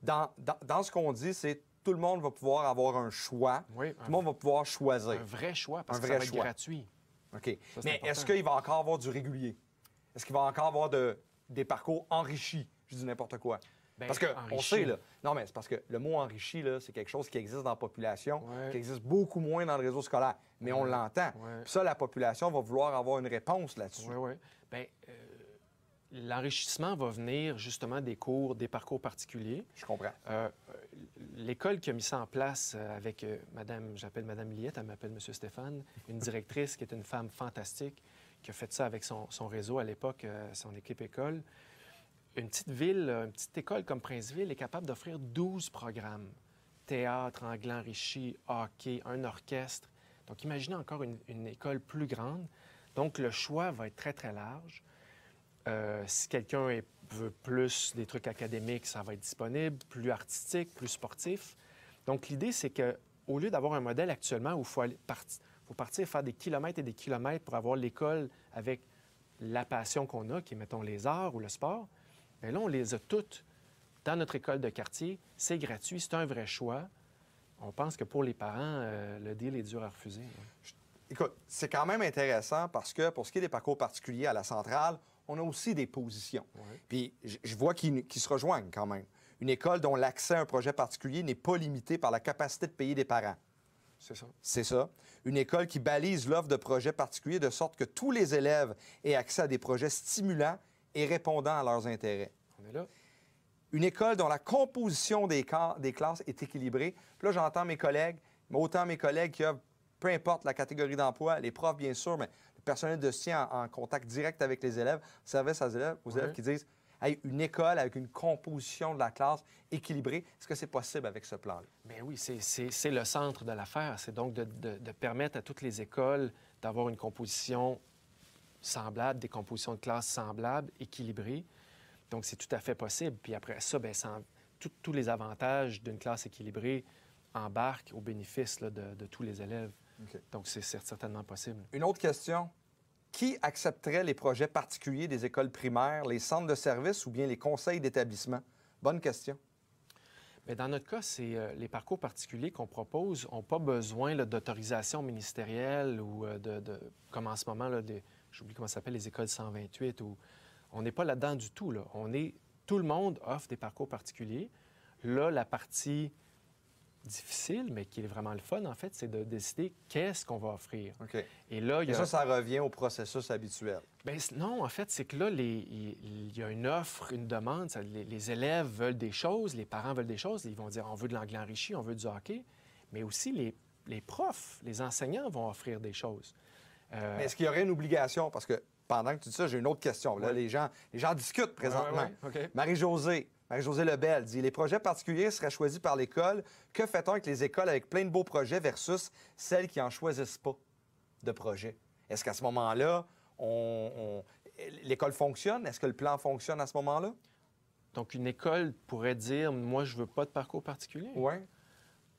Speaker 2: Dans, dans, dans ce qu'on dit, c'est tout le monde va pouvoir avoir un choix. tout le monde va pouvoir choisir.
Speaker 3: Un vrai choix, parce que ça va être gratuit.
Speaker 2: OK. Mais est-ce qu'il va encore avoir du régulier? Est-ce qu'il va encore avoir de, des parcours enrichis? Je dis n'importe quoi. Ben, parce qu'on sait, là. Non, mais c'est parce que le mot enrichi, là, c'est quelque chose qui existe dans la population, qui existe beaucoup moins dans le réseau scolaire. Mais on l'entend. Puis ça, la population va vouloir avoir une réponse là-dessus.
Speaker 3: Oui, oui. Bien, euh, l'enrichissement va venir justement des cours, des parcours particuliers.
Speaker 2: Je comprends. Euh,
Speaker 3: l'école qui a mis ça en place euh, avec euh, Madame, j'appelle Madame Liette, elle m'appelle Monsieur Stéphane, une directrice qui est une femme fantastique, qui a fait ça avec son, réseau à l'époque, son équipe école. Une petite ville, une petite école comme Princeville est capable d'offrir 12 programmes. Théâtre, anglais enrichi, hockey, un orchestre. Donc imaginez encore une, école plus grande. Donc le choix va être très, très large. Euh, si quelqu'un veut plus des trucs académiques, ça va être disponible, plus artistique, plus sportif. Donc, l'idée, c'est que au lieu d'avoir un modèle actuellement où il faut, faut partir faire des kilomètres et des kilomètres pour avoir l'école avec la passion qu'on a, qui est, mettons, les arts ou le sport, bien là, on les a toutes dans notre école de quartier. C'est gratuit, c'est un vrai choix. On pense que pour les parents, euh, le deal est dur à refuser.
Speaker 2: Écoute, c'est quand même intéressant parce que pour ce qui est des parcours particuliers à la centrale, on a aussi des positions. Puis je vois qu'ils se rejoignent quand même. Une école dont l'accès à un projet particulier n'est pas limité par la capacité de payer des parents.
Speaker 3: C'est ça.
Speaker 2: C'est ça. Une école qui balise l'offre de projets particuliers de sorte que tous les élèves aient accès à des projets stimulants et répondant à leurs intérêts.
Speaker 3: On est là.
Speaker 2: Une école dont la composition des, des classes est équilibrée. Puis là, j'entends mes collègues mais autant mes collègues qui œuvrent, peu importe la catégorie d'emploi, les profs, bien sûr, mais personnel de soutien en, en contact direct avec les élèves, service aux élèves, aux élèves qui disent Hey, une école avec une composition de la classe équilibrée, est-ce que c'est possible avec ce plan-là?
Speaker 3: Bien oui, c'est- le centre de l'affaire. C'est donc de, de- de permettre à toutes les écoles d'avoir une composition semblable, des compositions de classe semblables, équilibrées. Donc, c'est tout à fait possible. Puis après ça, bien, tout- tous les avantages d'une classe équilibrée embarquent au bénéfice là, de, de tous les élèves. Donc, c'est certainement possible.
Speaker 2: Une autre question. Qui accepterait les projets particuliers des écoles primaires, les centres de services ou bien les conseils d'établissement? Bonne question.
Speaker 3: Mais dans notre cas, c'est euh, les parcours particuliers qu'on propose n'ont pas besoin d'autorisation ministérielle ou euh, de, de- comme en ce moment, j'oublie comment ça s'appelle, les écoles 128. Ou, on n'est pas là-dedans du tout. Là. On est, tout le monde offre des parcours particuliers. Là, la partie difficile, mais qui est vraiment le fun, en fait, c'est de décider qu'est-ce qu'on va offrir. Et là, il y
Speaker 2: Et
Speaker 3: a...
Speaker 2: ça, ça revient au processus habituel.
Speaker 3: C- non, en fait, c'est que là, les- il y a une offre, une demande. les, élèves veulent des choses, les parents veulent des choses. Ils vont dire on veut de l'anglais enrichi, on veut du hockey. Mais aussi, les, les profs, les enseignants vont offrir des choses. Euh,
Speaker 2: Mais est-ce qu'il y aurait une obligation? Parce que pendant que tu dis ça, j'ai une autre question. Là,
Speaker 3: Ouais.
Speaker 2: les, gens, les gens discutent présentement.
Speaker 3: ouais, ouais, OK.
Speaker 2: Marie-Josée, Marie-Josée Lebel dit Les projets particuliers seraient choisis par l'école. Que fait-on avec les écoles avec plein de beaux projets versus celles qui n'en choisissent pas de projets? Est-ce qu'à ce moment-là, on- on- l'école fonctionne? Est-ce que le plan fonctionne à ce moment-là?
Speaker 3: Donc, une école pourrait dire moi, je veux pas de parcours particulier.
Speaker 2: Oui.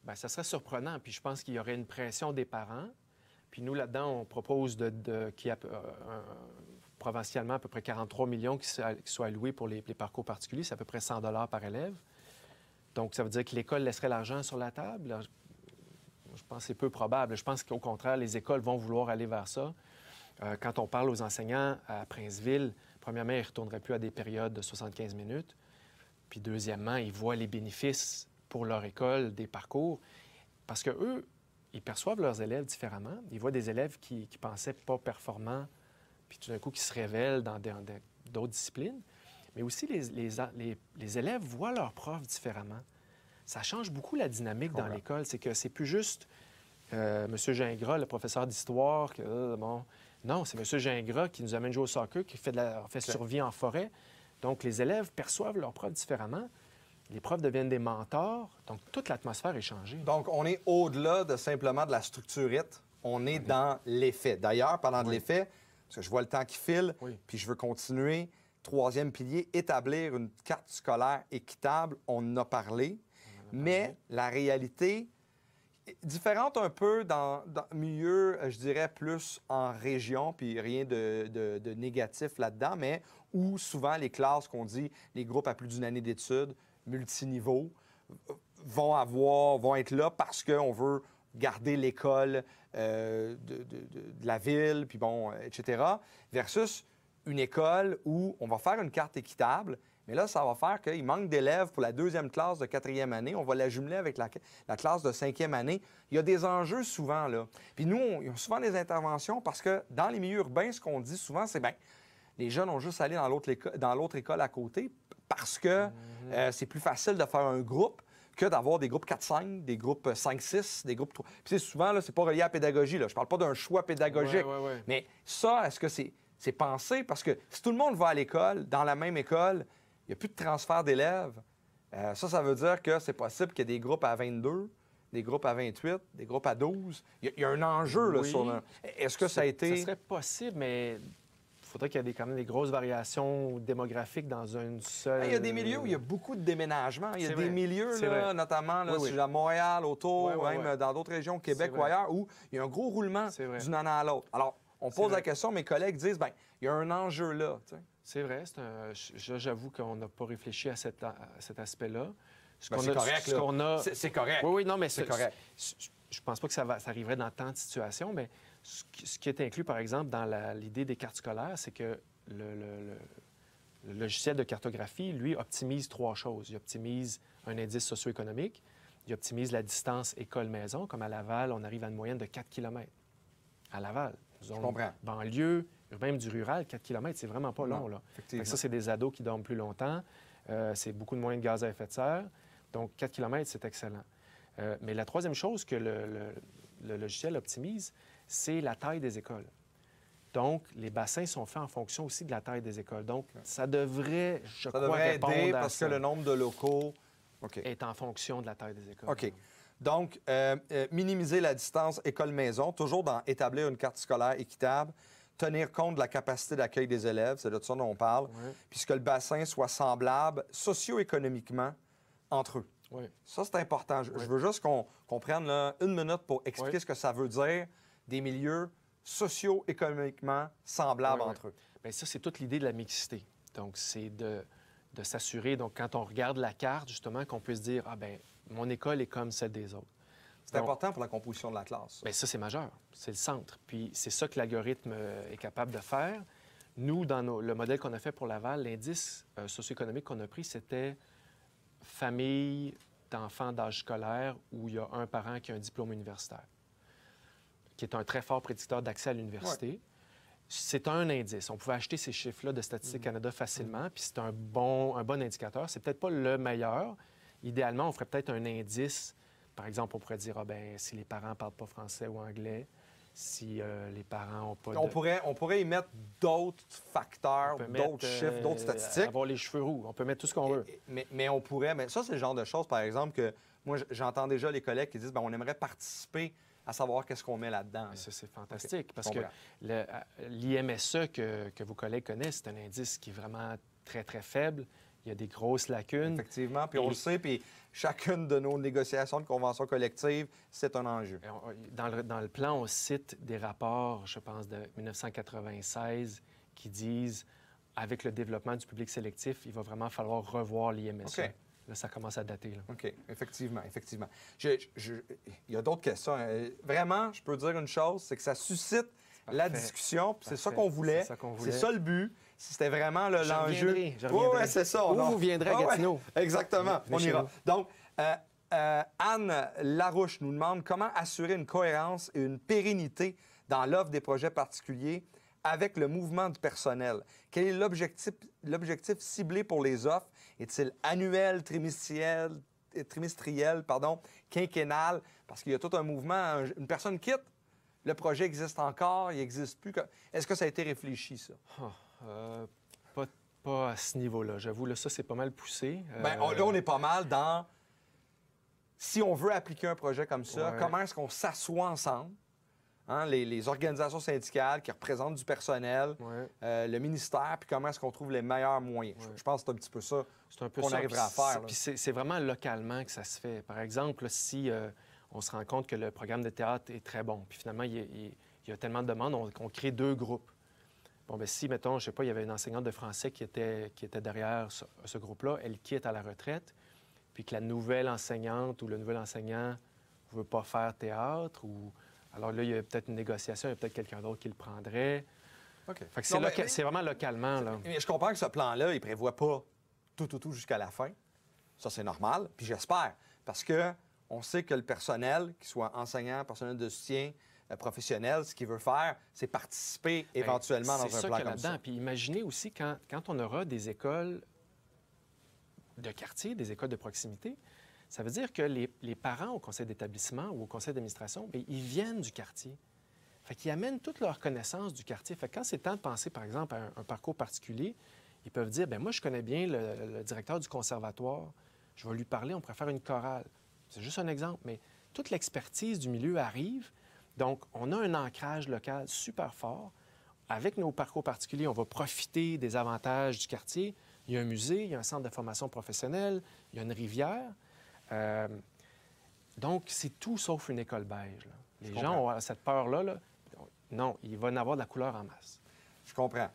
Speaker 3: Bien, ça serait surprenant. Puis je pense qu'il y aurait une pression des parents. Puis nous, là-dedans, on propose de, de- qu'il y ait, euh, un- provincialement à peu près 43 millions qui, soient- alloués pour les, parcours particuliers. C'est à peu près 100 par élève. Donc, ça veut dire que l'école laisserait l'argent sur la table? Je pense que c'est peu probable. Je pense qu'au contraire, les écoles vont vouloir aller vers ça. Euh, quand on parle aux enseignants à Princeville, premièrement, ils ne retourneraient plus à des périodes de 75 minutes. Puis deuxièmement, ils voient les bénéfices pour leur école des parcours. Parce que eux, ils perçoivent leurs élèves différemment. Ils voient des élèves qui, qui pensaient pas performants, puis tout d'un coup qui se révèlent dans d'autres disciplines. Mais aussi, les, les a- les- les élèves voient leurs profs différemment. Ça change beaucoup la dynamique dans l'école. C'est que c'est plus juste euh, M. Gingras, le professeur d'histoire, que, euh, bon, non, c'est M. Gingras qui nous amène jouer au soccer, qui fait, de la, fait survie en forêt. Donc, les élèves perçoivent leurs profs différemment. Les profs deviennent des mentors. Donc, toute l'atmosphère est changée.
Speaker 2: Donc, on est au-delà de simplement de la structurite. On est dans l'effet. D'ailleurs, parlant de
Speaker 3: Oui.
Speaker 2: l'effet, parce que je vois le temps qui file,
Speaker 3: Oui.
Speaker 2: puis je veux continuer. Troisième pilier, établir une carte scolaire équitable. On en a parlé. Mais la réalité est différente un peu dans, dans le milieu, euh, je dirais, plus en région, puis rien de, de- de négatif là-dedans, mais où souvent les classes qu'on dit, les groupes à plus d'une année d'études, multiniveaux, vont avoir, vont être là parce qu'on veut garder l'école euh, de, de- la ville, puis bon, euh, etc., versus une école où on va faire une carte équitable, mais là, ça va faire qu'il manque d'élèves pour la deuxième classe de quatrième année. On va la jumeler avec la, la classe de cinquième année. Il y a des enjeux souvent, là. Puis nous, on, il y a souvent des interventions parce que dans les milieux urbains, ce qu'on dit souvent, c'est bien, les jeunes ont juste allé dans l'autre éco- dans l'autre école à côté parce que euh, c'est plus facile de faire un groupe que d'avoir des groupes 4-5, des groupes 5-6, des groupes 3. Puis c'est souvent, là, c'est pas relié à la pédagogie. Là. Je parle pas d'un choix pédagogique.
Speaker 3: Ouais, ouais, ouais.
Speaker 2: Mais ça, est-ce que c'est c'est pensé? Parce que si tout le monde va à l'école, dans la même école, il n'y a plus de transfert d'élèves. Euh, ça, ça veut dire que c'est possible qu'il y ait des groupes à 22, des groupes à 28, des groupes à 12. Il y a, il y a un enjeu là,
Speaker 3: Oui.
Speaker 2: sur le... Est-ce que ça a été...
Speaker 3: Ça serait possible, mais faudrait qu'il y ait des- quand même des grosses variations démographiques dans une seule...
Speaker 2: Il y a des milieux où il y a beaucoup de déménagements. Il y a des
Speaker 3: vrai.
Speaker 2: milieux, là, notamment là,
Speaker 3: Oui, oui.
Speaker 2: sur- à Montréal, autour, même dans d'autres régions, Québec ou ailleurs, où il y a un gros roulement d'une année à l'autre. Alors, on pose la question, mes collègues disent, ben il y a un enjeu là.
Speaker 3: C'est vrai. un- J'avoue qu'on n'a pas réfléchi à, cet a- à cet aspect-là.
Speaker 2: Ben, c'est correct,
Speaker 3: ce a-
Speaker 2: C'est- correct.
Speaker 3: Oui, oui, non, mais
Speaker 2: C'est
Speaker 3: ce-
Speaker 2: correct.
Speaker 3: Je pense pas que ça, va, ça arriverait dans tant de situations, mais ce qui, est inclus, par exemple, dans l'idée des cartes scolaires, c'est que le, le- le- le logiciel de cartographie, lui, optimise trois choses. Il optimise un indice socio-économique, il optimise la distance école-maison, comme à Laval, on arrive à une moyenne de 4 km. À Laval. Zone
Speaker 2: comprends.
Speaker 3: Banlieue, même du rural, 4 km, c'est vraiment pas
Speaker 2: Non,
Speaker 3: long. Là. ça, c'est des ados qui dorment plus longtemps. Euh, c'est beaucoup de moins de gaz à effet de serre. Donc, 4 km, c'est excellent. Euh, mais la troisième chose que le, le- le logiciel optimise, c'est la taille des écoles. Donc, les bassins sont faits en fonction aussi de la taille des écoles. Donc, ça devrait, je
Speaker 2: Ça
Speaker 3: crois,
Speaker 2: devrait
Speaker 3: répondre
Speaker 2: aider
Speaker 3: à
Speaker 2: parce que le nombre de locaux.
Speaker 3: Est en fonction de la taille des écoles.
Speaker 2: OK. Donc, euh, euh, minimiser la distance école-maison, toujours dans établir une carte scolaire équitable, tenir compte de la capacité d'accueil des élèves, c'est de ça dont on parle, puisque le bassin soit semblable socio-économiquement entre eux.
Speaker 3: Oui.
Speaker 2: Ça, c'est important. Je, veux juste qu'on prenne là, une minute pour expliquer ce que ça veut dire des milieux socio-économiquement semblables entre eux.
Speaker 3: Bien, ça, c'est toute l'idée de la mixité. Donc, c'est de, de s'assurer, donc, quand on regarde la carte, justement, qu'on puisse dire, ah ben mon école est comme celle des autres.
Speaker 2: C'est important pour la composition de la classe.
Speaker 3: Bien, ça, c'est majeur. C'est le centre. Puis c'est ça que l'algorithme euh, est capable de faire. Nous, dans nos- le modèle qu'on a fait pour Laval, l'indice euh, socio-économique qu'on a pris, c'était famille d'enfants d'âge scolaire où il y a un parent qui a un diplôme universitaire, qui est un très fort prédicteur d'accès à l'université. C'est un indice. On pouvait acheter ces chiffres-là de Statistique Canada facilement, puis c'est un bon, un bon indicateur. C'est peut-être pas le meilleur. Idéalement, on ferait peut-être un indice. Par exemple, on pourrait dire, ah ben, si les parents parlent pas français ou anglais, si euh, les parents ont pas de...
Speaker 2: On, pourrait, on pourrait y mettre d'autres facteurs, d'autres chiffres,
Speaker 3: euh,
Speaker 2: d'autres statistiques.
Speaker 3: Avoir les cheveux roux. On peut mettre tout ce qu'on veut.
Speaker 2: Mais, mais on pourrait, mais ça, c'est le genre de choses, par exemple, que moi, j'entends déjà les collègues qui disent, ben, on aimerait participer à savoir qu'est-ce qu'on met là-dedans. là.
Speaker 3: Ça, c'est fantastique. Parce que euh, l'IMSE que, que vos collègues connaissent, c'est un indice qui est vraiment très, très faible. Il y a des grosses lacunes.
Speaker 2: Effectivement, puis on
Speaker 3: Et-
Speaker 2: le sait, puis chacune de nos négociations de conventions collectives, c'est un enjeu.
Speaker 3: On- Dans le, dans le plan, on cite des rapports, je pense, de 1996 qui disent, avec le développement du public sélectif, il va vraiment falloir revoir l'IMSE. Là, ça commence à dater. là.
Speaker 2: OK, effectivement, effectivement. Je- je- il y a d'autres questions. Euh, Vraiment, je peux dire une chose, c'est que ça suscite la discussion, puis c'est ça qu'on voulait.
Speaker 3: C'est ça
Speaker 2: ça le but. C'était vraiment le-
Speaker 3: Je
Speaker 2: l'enjeu.
Speaker 3: reviendrai, je
Speaker 2: Ouais, c'est ça.
Speaker 3: Ou vous viendrez à
Speaker 2: Ah ouais,
Speaker 3: Gatineau? [LAUGHS]
Speaker 2: Exactement, on ira. Donc, euh, euh, Anne Larouche nous demande comment assurer une cohérence et une pérennité dans l'offre des projets particuliers avec le mouvement du personnel. Quel est l'objectif, ciblé pour les offres? Est-il annuel, trimestriel, euh, trimestriel, pardon, quinquennal? Parce qu'il y a tout un mouvement. un- Une personne quitte, le projet existe encore, il n'existe plus. Est-ce que ça a été réfléchi, ça?
Speaker 3: Ah, euh, pas, pas à ce niveau-là. J'avoue, là, ça, c'est pas mal poussé.
Speaker 2: Ben, on- là, on est pas mal dans. Si on veut appliquer un projet comme ça,
Speaker 3: Ouais.
Speaker 2: comment est-ce qu'on s'assoit ensemble? Hein, les, les organisations syndicales qui représentent du personnel,
Speaker 3: ouais,
Speaker 2: euh, le ministère, puis comment est-ce qu'on trouve les meilleurs moyens? Je-
Speaker 3: Ouais.
Speaker 2: Je pense que c'est un petit peu ça. qu'on arrivera à faire.
Speaker 3: Puis c'est vraiment localement que ça se fait. Par exemple, là, si euh, on se rend compte que le programme de théâtre est très bon, puis finalement, il y a, il- il y a tellement de demandes, on, qu'on crée deux groupes. Bon, ben si, mettons, je sais pas, il y avait une enseignante de français qui était, qui était derrière ce, ce groupe-là, elle quitte à la retraite, puis que la nouvelle enseignante ou le nouvel enseignant ne veut pas faire théâtre, ou... Alors là, il y a peut-être une négociation, il y a peut-être quelqu'un d'autre qui le prendrait.
Speaker 2: OK.
Speaker 3: Fait que c'est, loca- vraiment localement, là.
Speaker 2: Mais je comprends que ce plan-là, il prévoit pas tout, tout, tout jusqu'à la fin. Ça, c'est normal. Puis j'espère. Parce que on sait que le personnel, qu'il soit enseignant, personnel de soutien, euh, professionnel, ce qu'il veut faire, c'est participer
Speaker 3: Ben,
Speaker 2: éventuellement dans un
Speaker 3: ça
Speaker 2: plan comme ça.
Speaker 3: Puis imaginez aussi quand, quand on aura des écoles de quartier, des écoles de proximité, ça veut dire que les, parents au conseil d'établissement ou au conseil d'administration, bien, ils viennent du quartier. Fait amènent toute leur connaissance du quartier. Quand c'est temps de penser, par exemple, à un, un parcours particulier, ils peuvent dire, ben moi, je connais bien le, le directeur du conservatoire, je vais lui parler, on pourrait faire une chorale. C'est juste un exemple, mais toute l'expertise du milieu arrive. Donc, on a un ancrage local super fort. Avec nos parcours particuliers, on va profiter des avantages du quartier. Il y a un musée, il y a un centre de formation professionnelle, il y a une rivière. Euh, donc, c'est tout sauf une école beige. là. Les
Speaker 2: Je
Speaker 3: gens
Speaker 2: comprends.
Speaker 3: ont cette peur-là. là. Non, il va en avoir de la couleur en masse.
Speaker 2: Je comprends.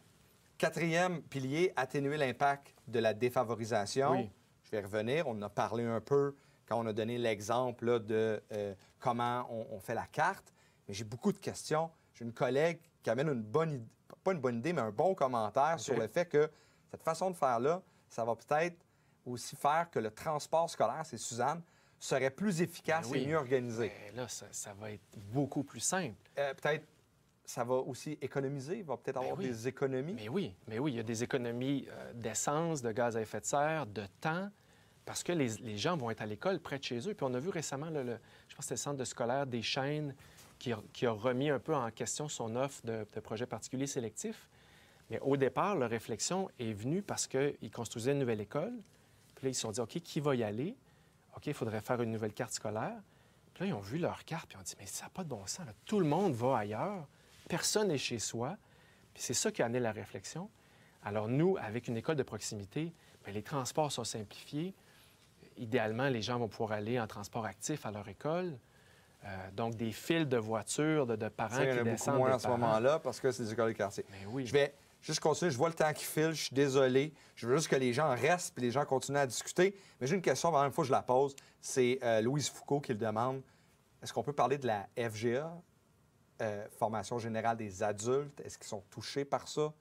Speaker 2: Quatrième pilier, atténuer l'impact de la défavorisation.
Speaker 3: Oui.
Speaker 2: Je vais revenir. On en a parlé un peu quand on a donné l'exemple de euh, comment on, on fait la carte. Mais j'ai beaucoup de questions. J'ai une collègue qui amène une bonne idée, pas une bonne idée, mais un bon commentaire sur le fait que cette façon de faire-là, ça va peut-être aussi faire que le transport scolaire, c'est Suzanne, serait plus efficace
Speaker 3: Ben oui.
Speaker 2: et mieux organisé.
Speaker 3: Mais là, ça, ça va être beaucoup plus simple.
Speaker 2: Euh, peut-être ça va aussi économiser, il va peut-être avoir
Speaker 3: Ben oui.
Speaker 2: des économies.
Speaker 3: Mais oui, mais oui, il y a des économies euh, d'essence, de gaz à effet de serre, de temps. parce que les, gens vont être à l'école près de chez eux. Puis on a vu récemment, le, je pense que c'était le centre de scolaire des chaînes qui a, remis un peu en question son offre de, de projets particuliers sélectifs. Mais au départ, leur réflexion est venue parce qu'ils construisaient une nouvelle école. Puis là, ils se sont dit, OK, qui va y aller? OK, il faudrait faire une nouvelle carte scolaire. Puis là, ils ont vu leur carte, puis ils ont dit, mais ça n'a pas de bon sens. Tout le monde va ailleurs. Personne n'est chez soi. Puis c'est ça qui a amené la réflexion. Alors nous, avec une école de proximité, bien, les transports sont simplifiés. Idéalement, les gens vont pouvoir aller en transport actif à leur école. Euh, donc, des fils de voitures, de, parents qui descendent. beaucoup
Speaker 2: moins à ce moment-là parce que c'est des écoles de quartier.
Speaker 3: Mais oui.
Speaker 2: Je vais juste continuer. Je vois le temps qui file. Je suis désolé. Je veux juste que les gens restent et les gens continuent à discuter. Mais j'ai une question, la même fois, je la pose. C'est euh, Louise Foucault qui le demande. Est-ce qu'on peut parler de la FGA, euh, formation générale des adultes? Est-ce qu'ils sont touchés par ça?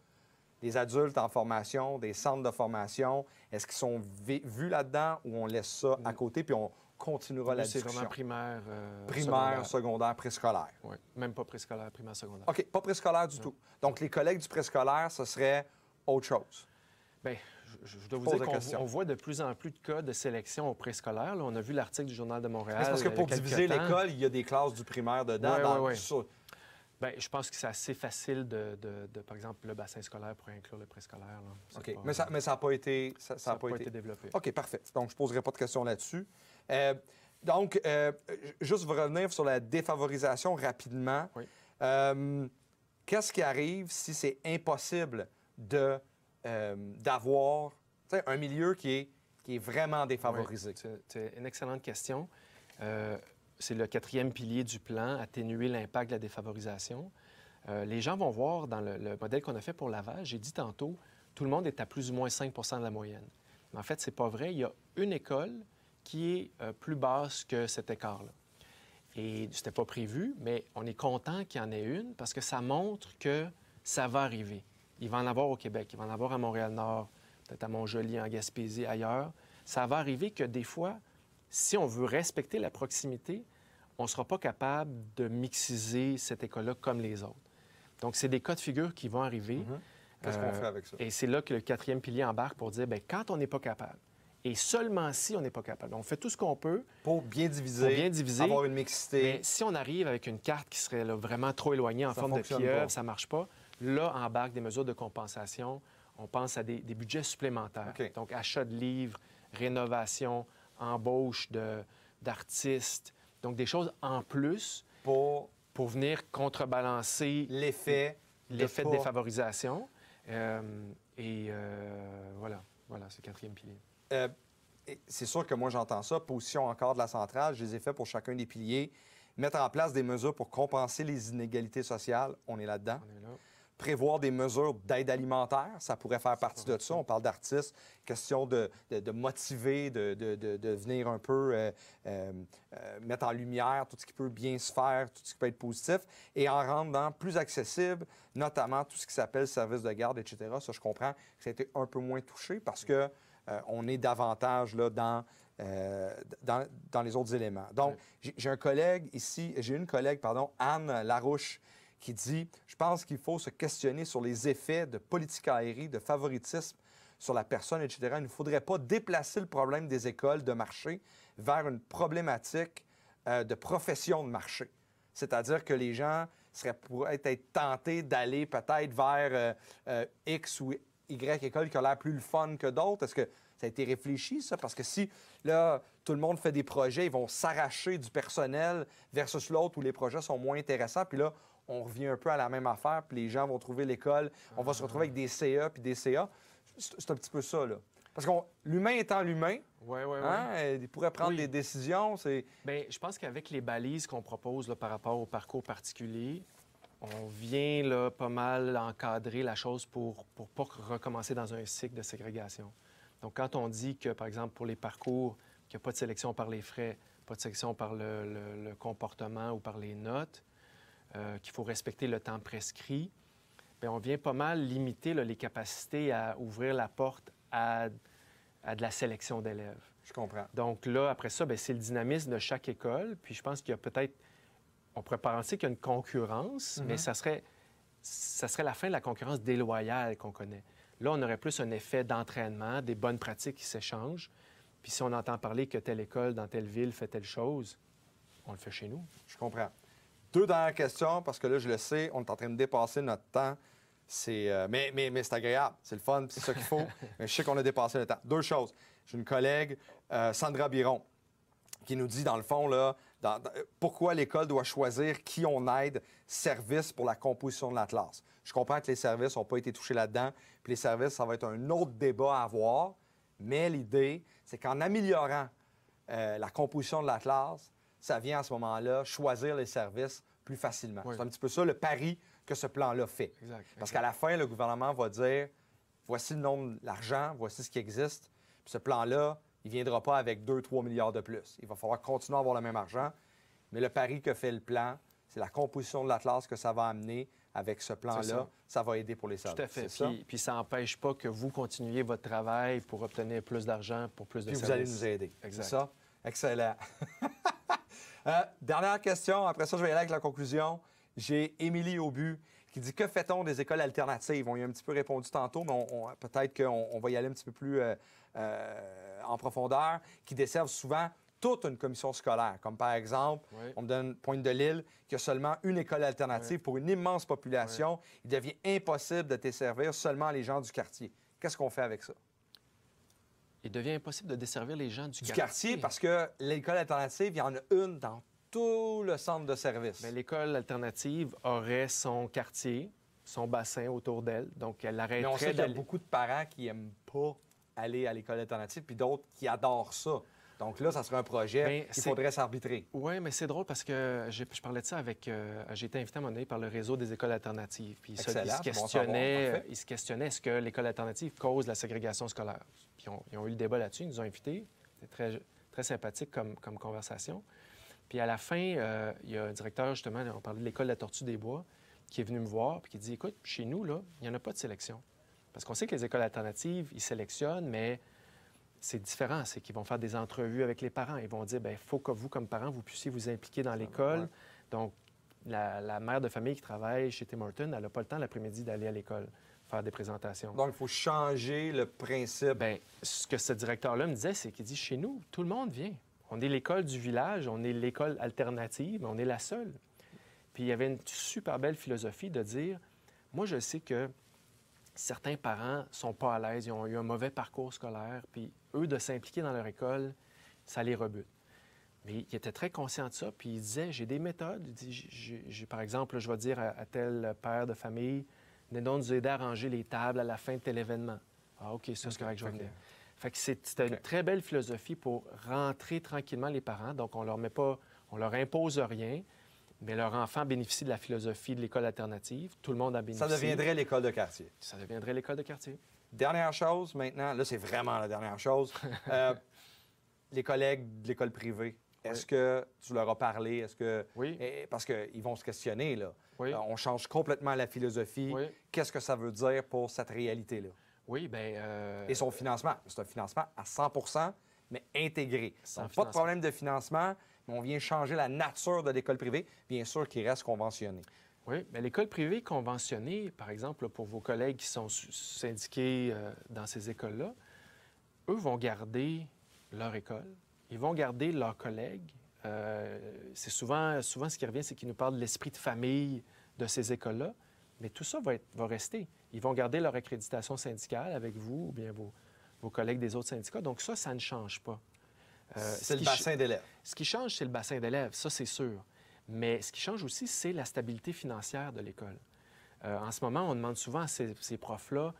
Speaker 2: des adultes en formation, des centres de formation, est-ce qu'ils sont vus là-dedans ou on laisse ça à côté puis on continuera la discussion?
Speaker 3: C'est vraiment primaire, euh,
Speaker 2: Primaire, secondaire, préscolaire.
Speaker 3: Oui, même pas préscolaire, primaire, secondaire.
Speaker 2: OK, pas préscolaire du tout. Donc, les collègues du préscolaire, ce serait autre chose.
Speaker 3: Bien, je, dois vous dire qu'on voit de plus en plus de cas de sélection au préscolaire. on a vu l'article du Journal de Montréal.
Speaker 2: parce que pour diviser l'école, il y a des classes du primaire dedans.
Speaker 3: Oui, oui, Bien, je pense que c'est assez facile de, par exemple, le bassin scolaire pour inclure le préscolaire.
Speaker 2: OK. Mais ça n'a pas été... Ça,
Speaker 3: pas, été... développé.
Speaker 2: OK, parfait. Donc, je ne poserai pas de questions là-dessus. Euh, donc, euh, juste vous revenir sur la défavorisation rapidement.
Speaker 3: Oui.
Speaker 2: Euh, qu'est-ce qui arrive si c'est impossible d'avoir un milieu qui est, qui est vraiment défavorisé?
Speaker 3: c'est une excellente question c'est le quatrième pilier du plan, atténuer l'impact de la défavorisation. Les gens vont voir dans le, modèle qu'on a fait pour Laval, j'ai dit tantôt, tout le monde est à plus ou moins 5 de la moyenne. Mais en fait, c'est pas vrai. Il y a une école qui est euh, plus basse que cet écart-là. Et c'était pas prévu, mais on est content qu'il y en ait une parce que ça montre que ça va arriver. Il va en avoir au Québec, il va en avoir à Montréal-Nord, peut-être à Montjoli, en Gaspésie, ailleurs. Ça va arriver que des fois, si on veut respecter la proximité, on ne sera pas capable de mixiser cette école-là comme les autres. Donc, c'est des cas de figure qui vont arriver.
Speaker 2: Mhm. Qu'est-ce qu'on fait avec ça?
Speaker 3: Et c'est là que le quatrième pilier embarque pour dire, bien, quand on n'est pas capable, et seulement si on n'est pas capable, on fait tout ce qu'on peut
Speaker 2: pour bien diviser, pour bien diviser, avoir une mixité.
Speaker 3: Mais si on arrive avec une carte qui serait vraiment trop éloignée en forme de pieuvre, ça ne marche pas. Là, embarque des mesures de compensation. On pense à des, budgets supplémentaires. Donc, achat de livres, rénovation, embauche d'artistes. Donc, des choses en plus
Speaker 2: pour,
Speaker 3: pour venir contrebalancer
Speaker 2: l'effet
Speaker 3: l'effet de, défavorisation. Euh, et euh, voilà, voilà, c'est le quatrième pilier.
Speaker 2: Euh, c'est sûr que moi, j'entends ça. Position encore de la centrale, je les ai fait pour chacun des piliers. Mettre en place des mesures pour compenser les inégalités sociales, on est là-dedans.
Speaker 3: Là
Speaker 2: prévoir des mesures d'aide alimentaire, ça pourrait faire partie de ça. On parle d'artistes, question de, motiver, de, venir un peu euh, euh, mettre en lumière tout ce qui peut bien se faire, tout ce qui peut être positif, et en rendant plus accessible, notamment tout ce qui s'appelle service de garde, etc. Ça, je comprends que ça a été un peu moins touché parce que on est davantage là, dans, dans, dans, les autres éléments. Donc, j'ai un collègue ici, j'ai une collègue, pardon, Anne Larouche, qui dit Je pense qu'il faut se questionner sur les effets de politique aérienne, de favoritisme sur la personne, etc. Il ne faudrait pas déplacer le problème des écoles de marché vers une problématique euh, de profession de marché. C'est-à-dire que les gens seraient, pourraient être tentés d'aller peut-être vers euh, euh, X ou Y école qui a l'air plus le fun que d'autres? Est-ce que ça a été réfléchi, ça? Parce que si, là, tout le monde fait des projets, ils vont s'arracher du personnel versus l'autre où les projets sont moins intéressants. Puis là, on revient un peu à la même affaire, puis les gens vont trouver l'école, on va se retrouver avec des CA puis des CA. C'est un petit peu ça, là. Parce que l'humain étant l'humain,
Speaker 3: ouais, ouais,
Speaker 2: hein, il pourrait prendre des décisions.
Speaker 3: Bien, je pense qu'avec les balises qu'on propose là, par rapport au parcours particulier, on vient là, pas mal encadrer la chose pour ne pas recommencer dans un cycle de ségrégation. Donc, quand on dit que, par exemple, pour les parcours, qu'il n'y a pas de sélection par les frais, pas de sélection par le comportement ou par les notes, euh, qu'il faut respecter le temps prescrit, bien, on vient pas mal limiter les capacités à ouvrir la porte à, de la sélection d'élèves.
Speaker 2: Je comprends.
Speaker 3: Donc là, après ça, c'est le dynamisme de chaque école. Puis je pense qu'il y a peut-être... On pourrait penser qu'il y a une concurrence, mais mhm. ça serait, ça serait la fin de la concurrence déloyale qu'on connaît. Là, on aurait plus un effet d'entraînement, des bonnes pratiques qui s'échangent. Puis si on entend parler que telle école dans telle ville fait telle chose, on le fait chez nous.
Speaker 2: Je comprends. Deux dernières questions, parce que là, je le sais, on est en train de dépasser notre temps. C'est, euh, mais mais, mais c'est agréable, c'est le fun, c'est ça qu'il faut. [LAUGHS] mais je sais qu'on a dépassé le temps. Deux choses. J'ai une collègue, euh, Sandra Biron, qui nous dit, dans le fond, là, dans- dans- pourquoi l'école doit choisir qui on aide service pour la composition de l'Atlas? Je comprends que les services n'ont pas été touchés là-dedans, puis les services, ça va être un autre débat à avoir, mais l'idée, c'est qu'en améliorant euh, la composition de l'Atlas, ça vient à ce moment-là choisir les services plus facilement.
Speaker 3: Oui.
Speaker 2: C'est un petit peu ça le pari que ce plan-là fait.
Speaker 3: Exact.
Speaker 2: Parce qu'à la fin, le gouvernement va dire voici le nombre, l'argent, voici ce qui existe. Puis ce plan-là, il ne viendra pas avec 2-3 milliards de plus. Il va falloir continuer à avoir le même argent. Mais le pari que fait le plan, c'est la composition de l'Atlas que ça va amener avec ce plan-là.
Speaker 3: Ça.
Speaker 2: Ça. va aider pour les services.
Speaker 3: Tout à fait.
Speaker 2: C'est ça?
Speaker 3: Puis, puis ça n'empêche pas que vous continuiez votre travail pour obtenir plus d'argent, pour plus de
Speaker 2: Puis vous allez nous aider.
Speaker 3: Exact.
Speaker 2: C'est ça? Excellent. [LAUGHS] Euh, dernière question. Après ça, je vais y aller avec la conclusion. J'ai Émilie Aubu qui dit Que fait-on des écoles alternatives? On y a un petit peu répondu tantôt, mais peut-être qu'on on va y aller un petit peu plus euh, euh, en profondeur, qui desservent souvent toute une commission scolaire. Comme par exemple,
Speaker 3: Oui.
Speaker 2: on me donne Pointe de l'Île, qui a seulement une école alternative pour une immense population. Il devient impossible de desservir seulement les gens du quartier. Qu'est-ce qu'on fait avec ça?
Speaker 3: Il devient impossible de desservir les gens du,
Speaker 2: du quartier parce que l'école alternative, il y en a une dans tout le centre de service.
Speaker 3: Mais l'école alternative aurait son quartier, son bassin autour d'elle. Donc, elle
Speaker 2: Mais on sait
Speaker 3: arrêterait
Speaker 2: qu'il y a beaucoup de parents qui n'aiment pas aller à l'école alternative, puis d'autres qui adorent ça. Donc là, ça serait un projet qu'il faudrait s'arbitrer.
Speaker 3: Oui, mais c'est drôle parce que j'ai- je parlais de ça avec. euh, j'ai été invité à un moment donné par le réseau des écoles alternatives. Puis ça, ils se
Speaker 2: bon
Speaker 3: questionnaient, ils se questionnaient est-ce que l'école alternative cause la ségrégation scolaire? Puis on- ils ont eu le débat là-dessus, ils nous ont invités. C'était très, très sympathique comme, comme conversation. Puis à la fin, euh, il y a un directeur, justement, on parlait de l'école de la Tortue des Bois, qui est venu me voir puis qui dit Écoute, chez nous, là, il n'y en a pas de sélection. Parce qu'on sait que les écoles alternatives, ils sélectionnent, mais c'est différent. C'est qu'ils vont faire des entrevues avec les parents. Ils vont dire il faut que vous, comme parents, vous puissiez vous impliquer dans l'école. Donc, la, la mère de famille qui travaille chez Tim Hortons, elle n'a pas le temps l'après-midi d'aller à l'école faire des présentations.
Speaker 2: Donc, il faut changer le principe.
Speaker 3: Ben, ce que ce directeur-là me disait, c'est qu'il dit chez nous, tout le monde vient. On est l'école du village, on est l'école alternative, mais on est la seule. Puis il y avait une super belle philosophie de dire moi, je sais que certains parents sont pas à l'aise, ils ont eu un mauvais parcours scolaire, puis eux, de s'impliquer dans leur école, ça les rebute. Mais il était très conscient de ça, puis il disait j'ai des méthodes. Il dit, j'ai- j'ai- par exemple, je vais dire à, à tel père de famille venez donc nous aider à ranger les tables à la fin de tel événement. Ah, OK, ça, c'est correct, je vais venir. Fait que c'est- c'était une très belle philosophie pour rentrer tranquillement les parents. Donc, on leur met pas, on leur impose rien, mais leur enfant bénéficie de la philosophie de l'école alternative. Tout le monde a bénéficié.
Speaker 2: ça deviendrait l'école de quartier.
Speaker 3: Ça deviendrait l'école de quartier.
Speaker 2: Dernière chose maintenant, là, c'est vraiment la dernière chose. [LAUGHS] Euh, les collègues de l'école privée, est-ce que tu leur as parlé? Est-ce que.
Speaker 3: Oui.
Speaker 2: Eh, Parce qu'ils vont se questionner, là.
Speaker 3: Oui.
Speaker 2: Euh, on change complètement la philosophie.
Speaker 3: Oui.
Speaker 2: Qu'est-ce que ça veut dire pour cette réalité-là?
Speaker 3: Oui, bien.
Speaker 2: Et son financement, c'est un financement à 100% mais intégré.
Speaker 3: Sans
Speaker 2: Donc, pas de problème de financement, mais on vient changer la nature de l'école privée, bien sûr qu'il reste conventionné.
Speaker 3: Oui, mais l'école privée conventionnée, par exemple, pour vos collègues qui sont syndiqués euh, dans ces écoles-là, eux vont garder leur école, ils vont garder leurs collègues. Euh, c'est souvent, souvent ce qui revient, c'est qu'ils nous parlent de l'esprit de famille de ces écoles-là, mais tout ça va, être- va rester. Ils vont garder leur accréditation syndicale avec vous ou bien vos, vos collègues des autres syndicats. Donc ça, ça ne change pas. Euh, ce
Speaker 2: c'est le bassin d'élèves.
Speaker 3: Ce qui change, c'est le bassin d'élèves, ça c'est sûr. Mais ce qui change aussi, c'est la stabilité financière de l'école. Euh, en ce moment, on demande souvent à ces, ces profs-là,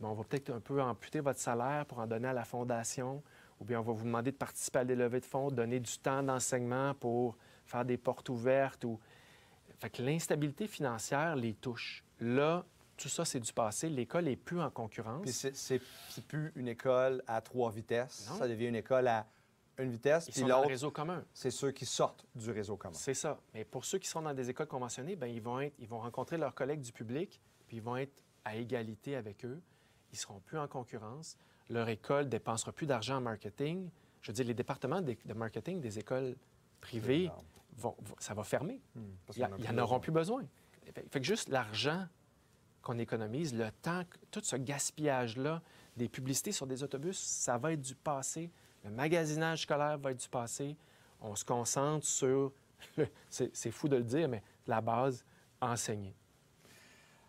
Speaker 3: Bon, on va peut-être un peu amputer votre salaire pour en donner à la fondation, ou bien on va vous demander de participer à des levées de fonds, donner du temps d'enseignement pour faire des portes ouvertes. Ou... Fait que l'instabilité financière les touche. Là, tout ça, c'est du passé. L'école n'est plus en concurrence.
Speaker 2: Puis c'est- plus une école à trois vitesses.
Speaker 3: Non.
Speaker 2: Ça devient une école à une vitesse.
Speaker 3: Ils
Speaker 2: Puis
Speaker 3: sont dans le réseau commun.
Speaker 2: c'est ceux qui sortent du réseau commun.
Speaker 3: C'est ça. Mais pour ceux qui sont dans des écoles conventionnées, ben, ils, vont être, ils vont rencontrer leurs collègues du public, puis ils vont être à égalité avec eux. Ils seront plus en concurrence. Leur école ne dépensera plus d'argent en marketing. Je veux dire, les départements de, marketing des écoles privées, vont, vont- ça va fermer.
Speaker 2: Parce
Speaker 3: Ils
Speaker 2: qu'on a
Speaker 3: n'y
Speaker 2: plus
Speaker 3: en auront plus besoin. Fait, que juste l'argent qu'on économise, le temps, tout ce gaspillage-là, des publicités sur des autobus, ça va être du passé. Le magasinage scolaire va être du passé. On se concentre sur, [LAUGHS] c'est fou de le dire, mais la base, enseigner.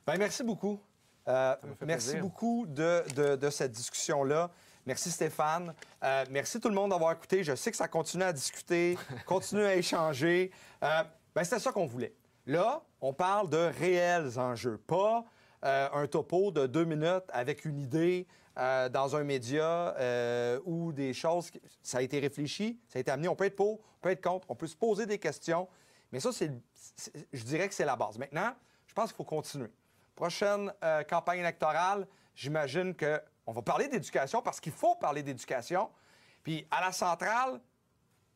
Speaker 2: Bien, merci beaucoup. Euh, merci beaucoup de, de, cette discussion-là. Merci Stéphane. Euh, merci tout le monde d'avoir écouté. Je sais que ça continue à discuter, [LAUGHS] continue à échanger. Euh, ben, C'était ça qu'on voulait. Là, on parle de réels enjeux, pas euh, un topo de deux minutes avec une idée dans un média ou des choses. Ça a été réfléchi, ça a été amené. On peut être pour, on peut être contre, on peut se poser des questions. Mais ça, c'est, je dirais que c'est la base. Maintenant, je pense qu'il faut continuer. Prochaine campagne électorale, j'imagine que on va parler d'éducation parce qu'il faut parler d'éducation. Puis à la centrale,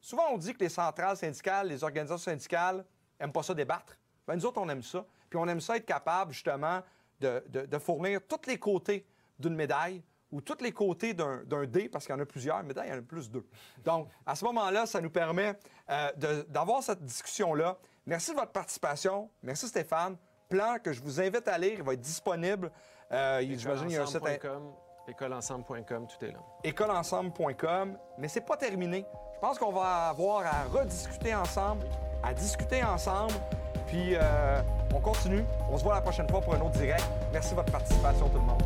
Speaker 2: souvent on dit que les centrales syndicales, les organisations syndicales n'aiment pas ça débattre. Bien, nous autres, on aime ça. Puis on aime ça être capable justement de, fournir tous les côtés d'une médaille ou tous les côtés d'un dé, parce qu'il y en a plusieurs médailles, il y en a plus deux. Donc, à ce moment-là, ça nous permet euh, d'avoir cette discussion-là. Merci de votre participation. Merci Stéphane. Plan que je vous invite à lire, il va être disponible.
Speaker 3: Euh, J'imagine qu'il y a un site. Écoleensemble.com, tout est là.
Speaker 2: Écoleensemble.com, mais c'est pas terminé. Je pense qu'on va avoir à rediscuter ensemble, à discuter ensemble, puis euh, on continue. On se voit la prochaine fois pour un autre direct. Merci de votre participation, tout le monde.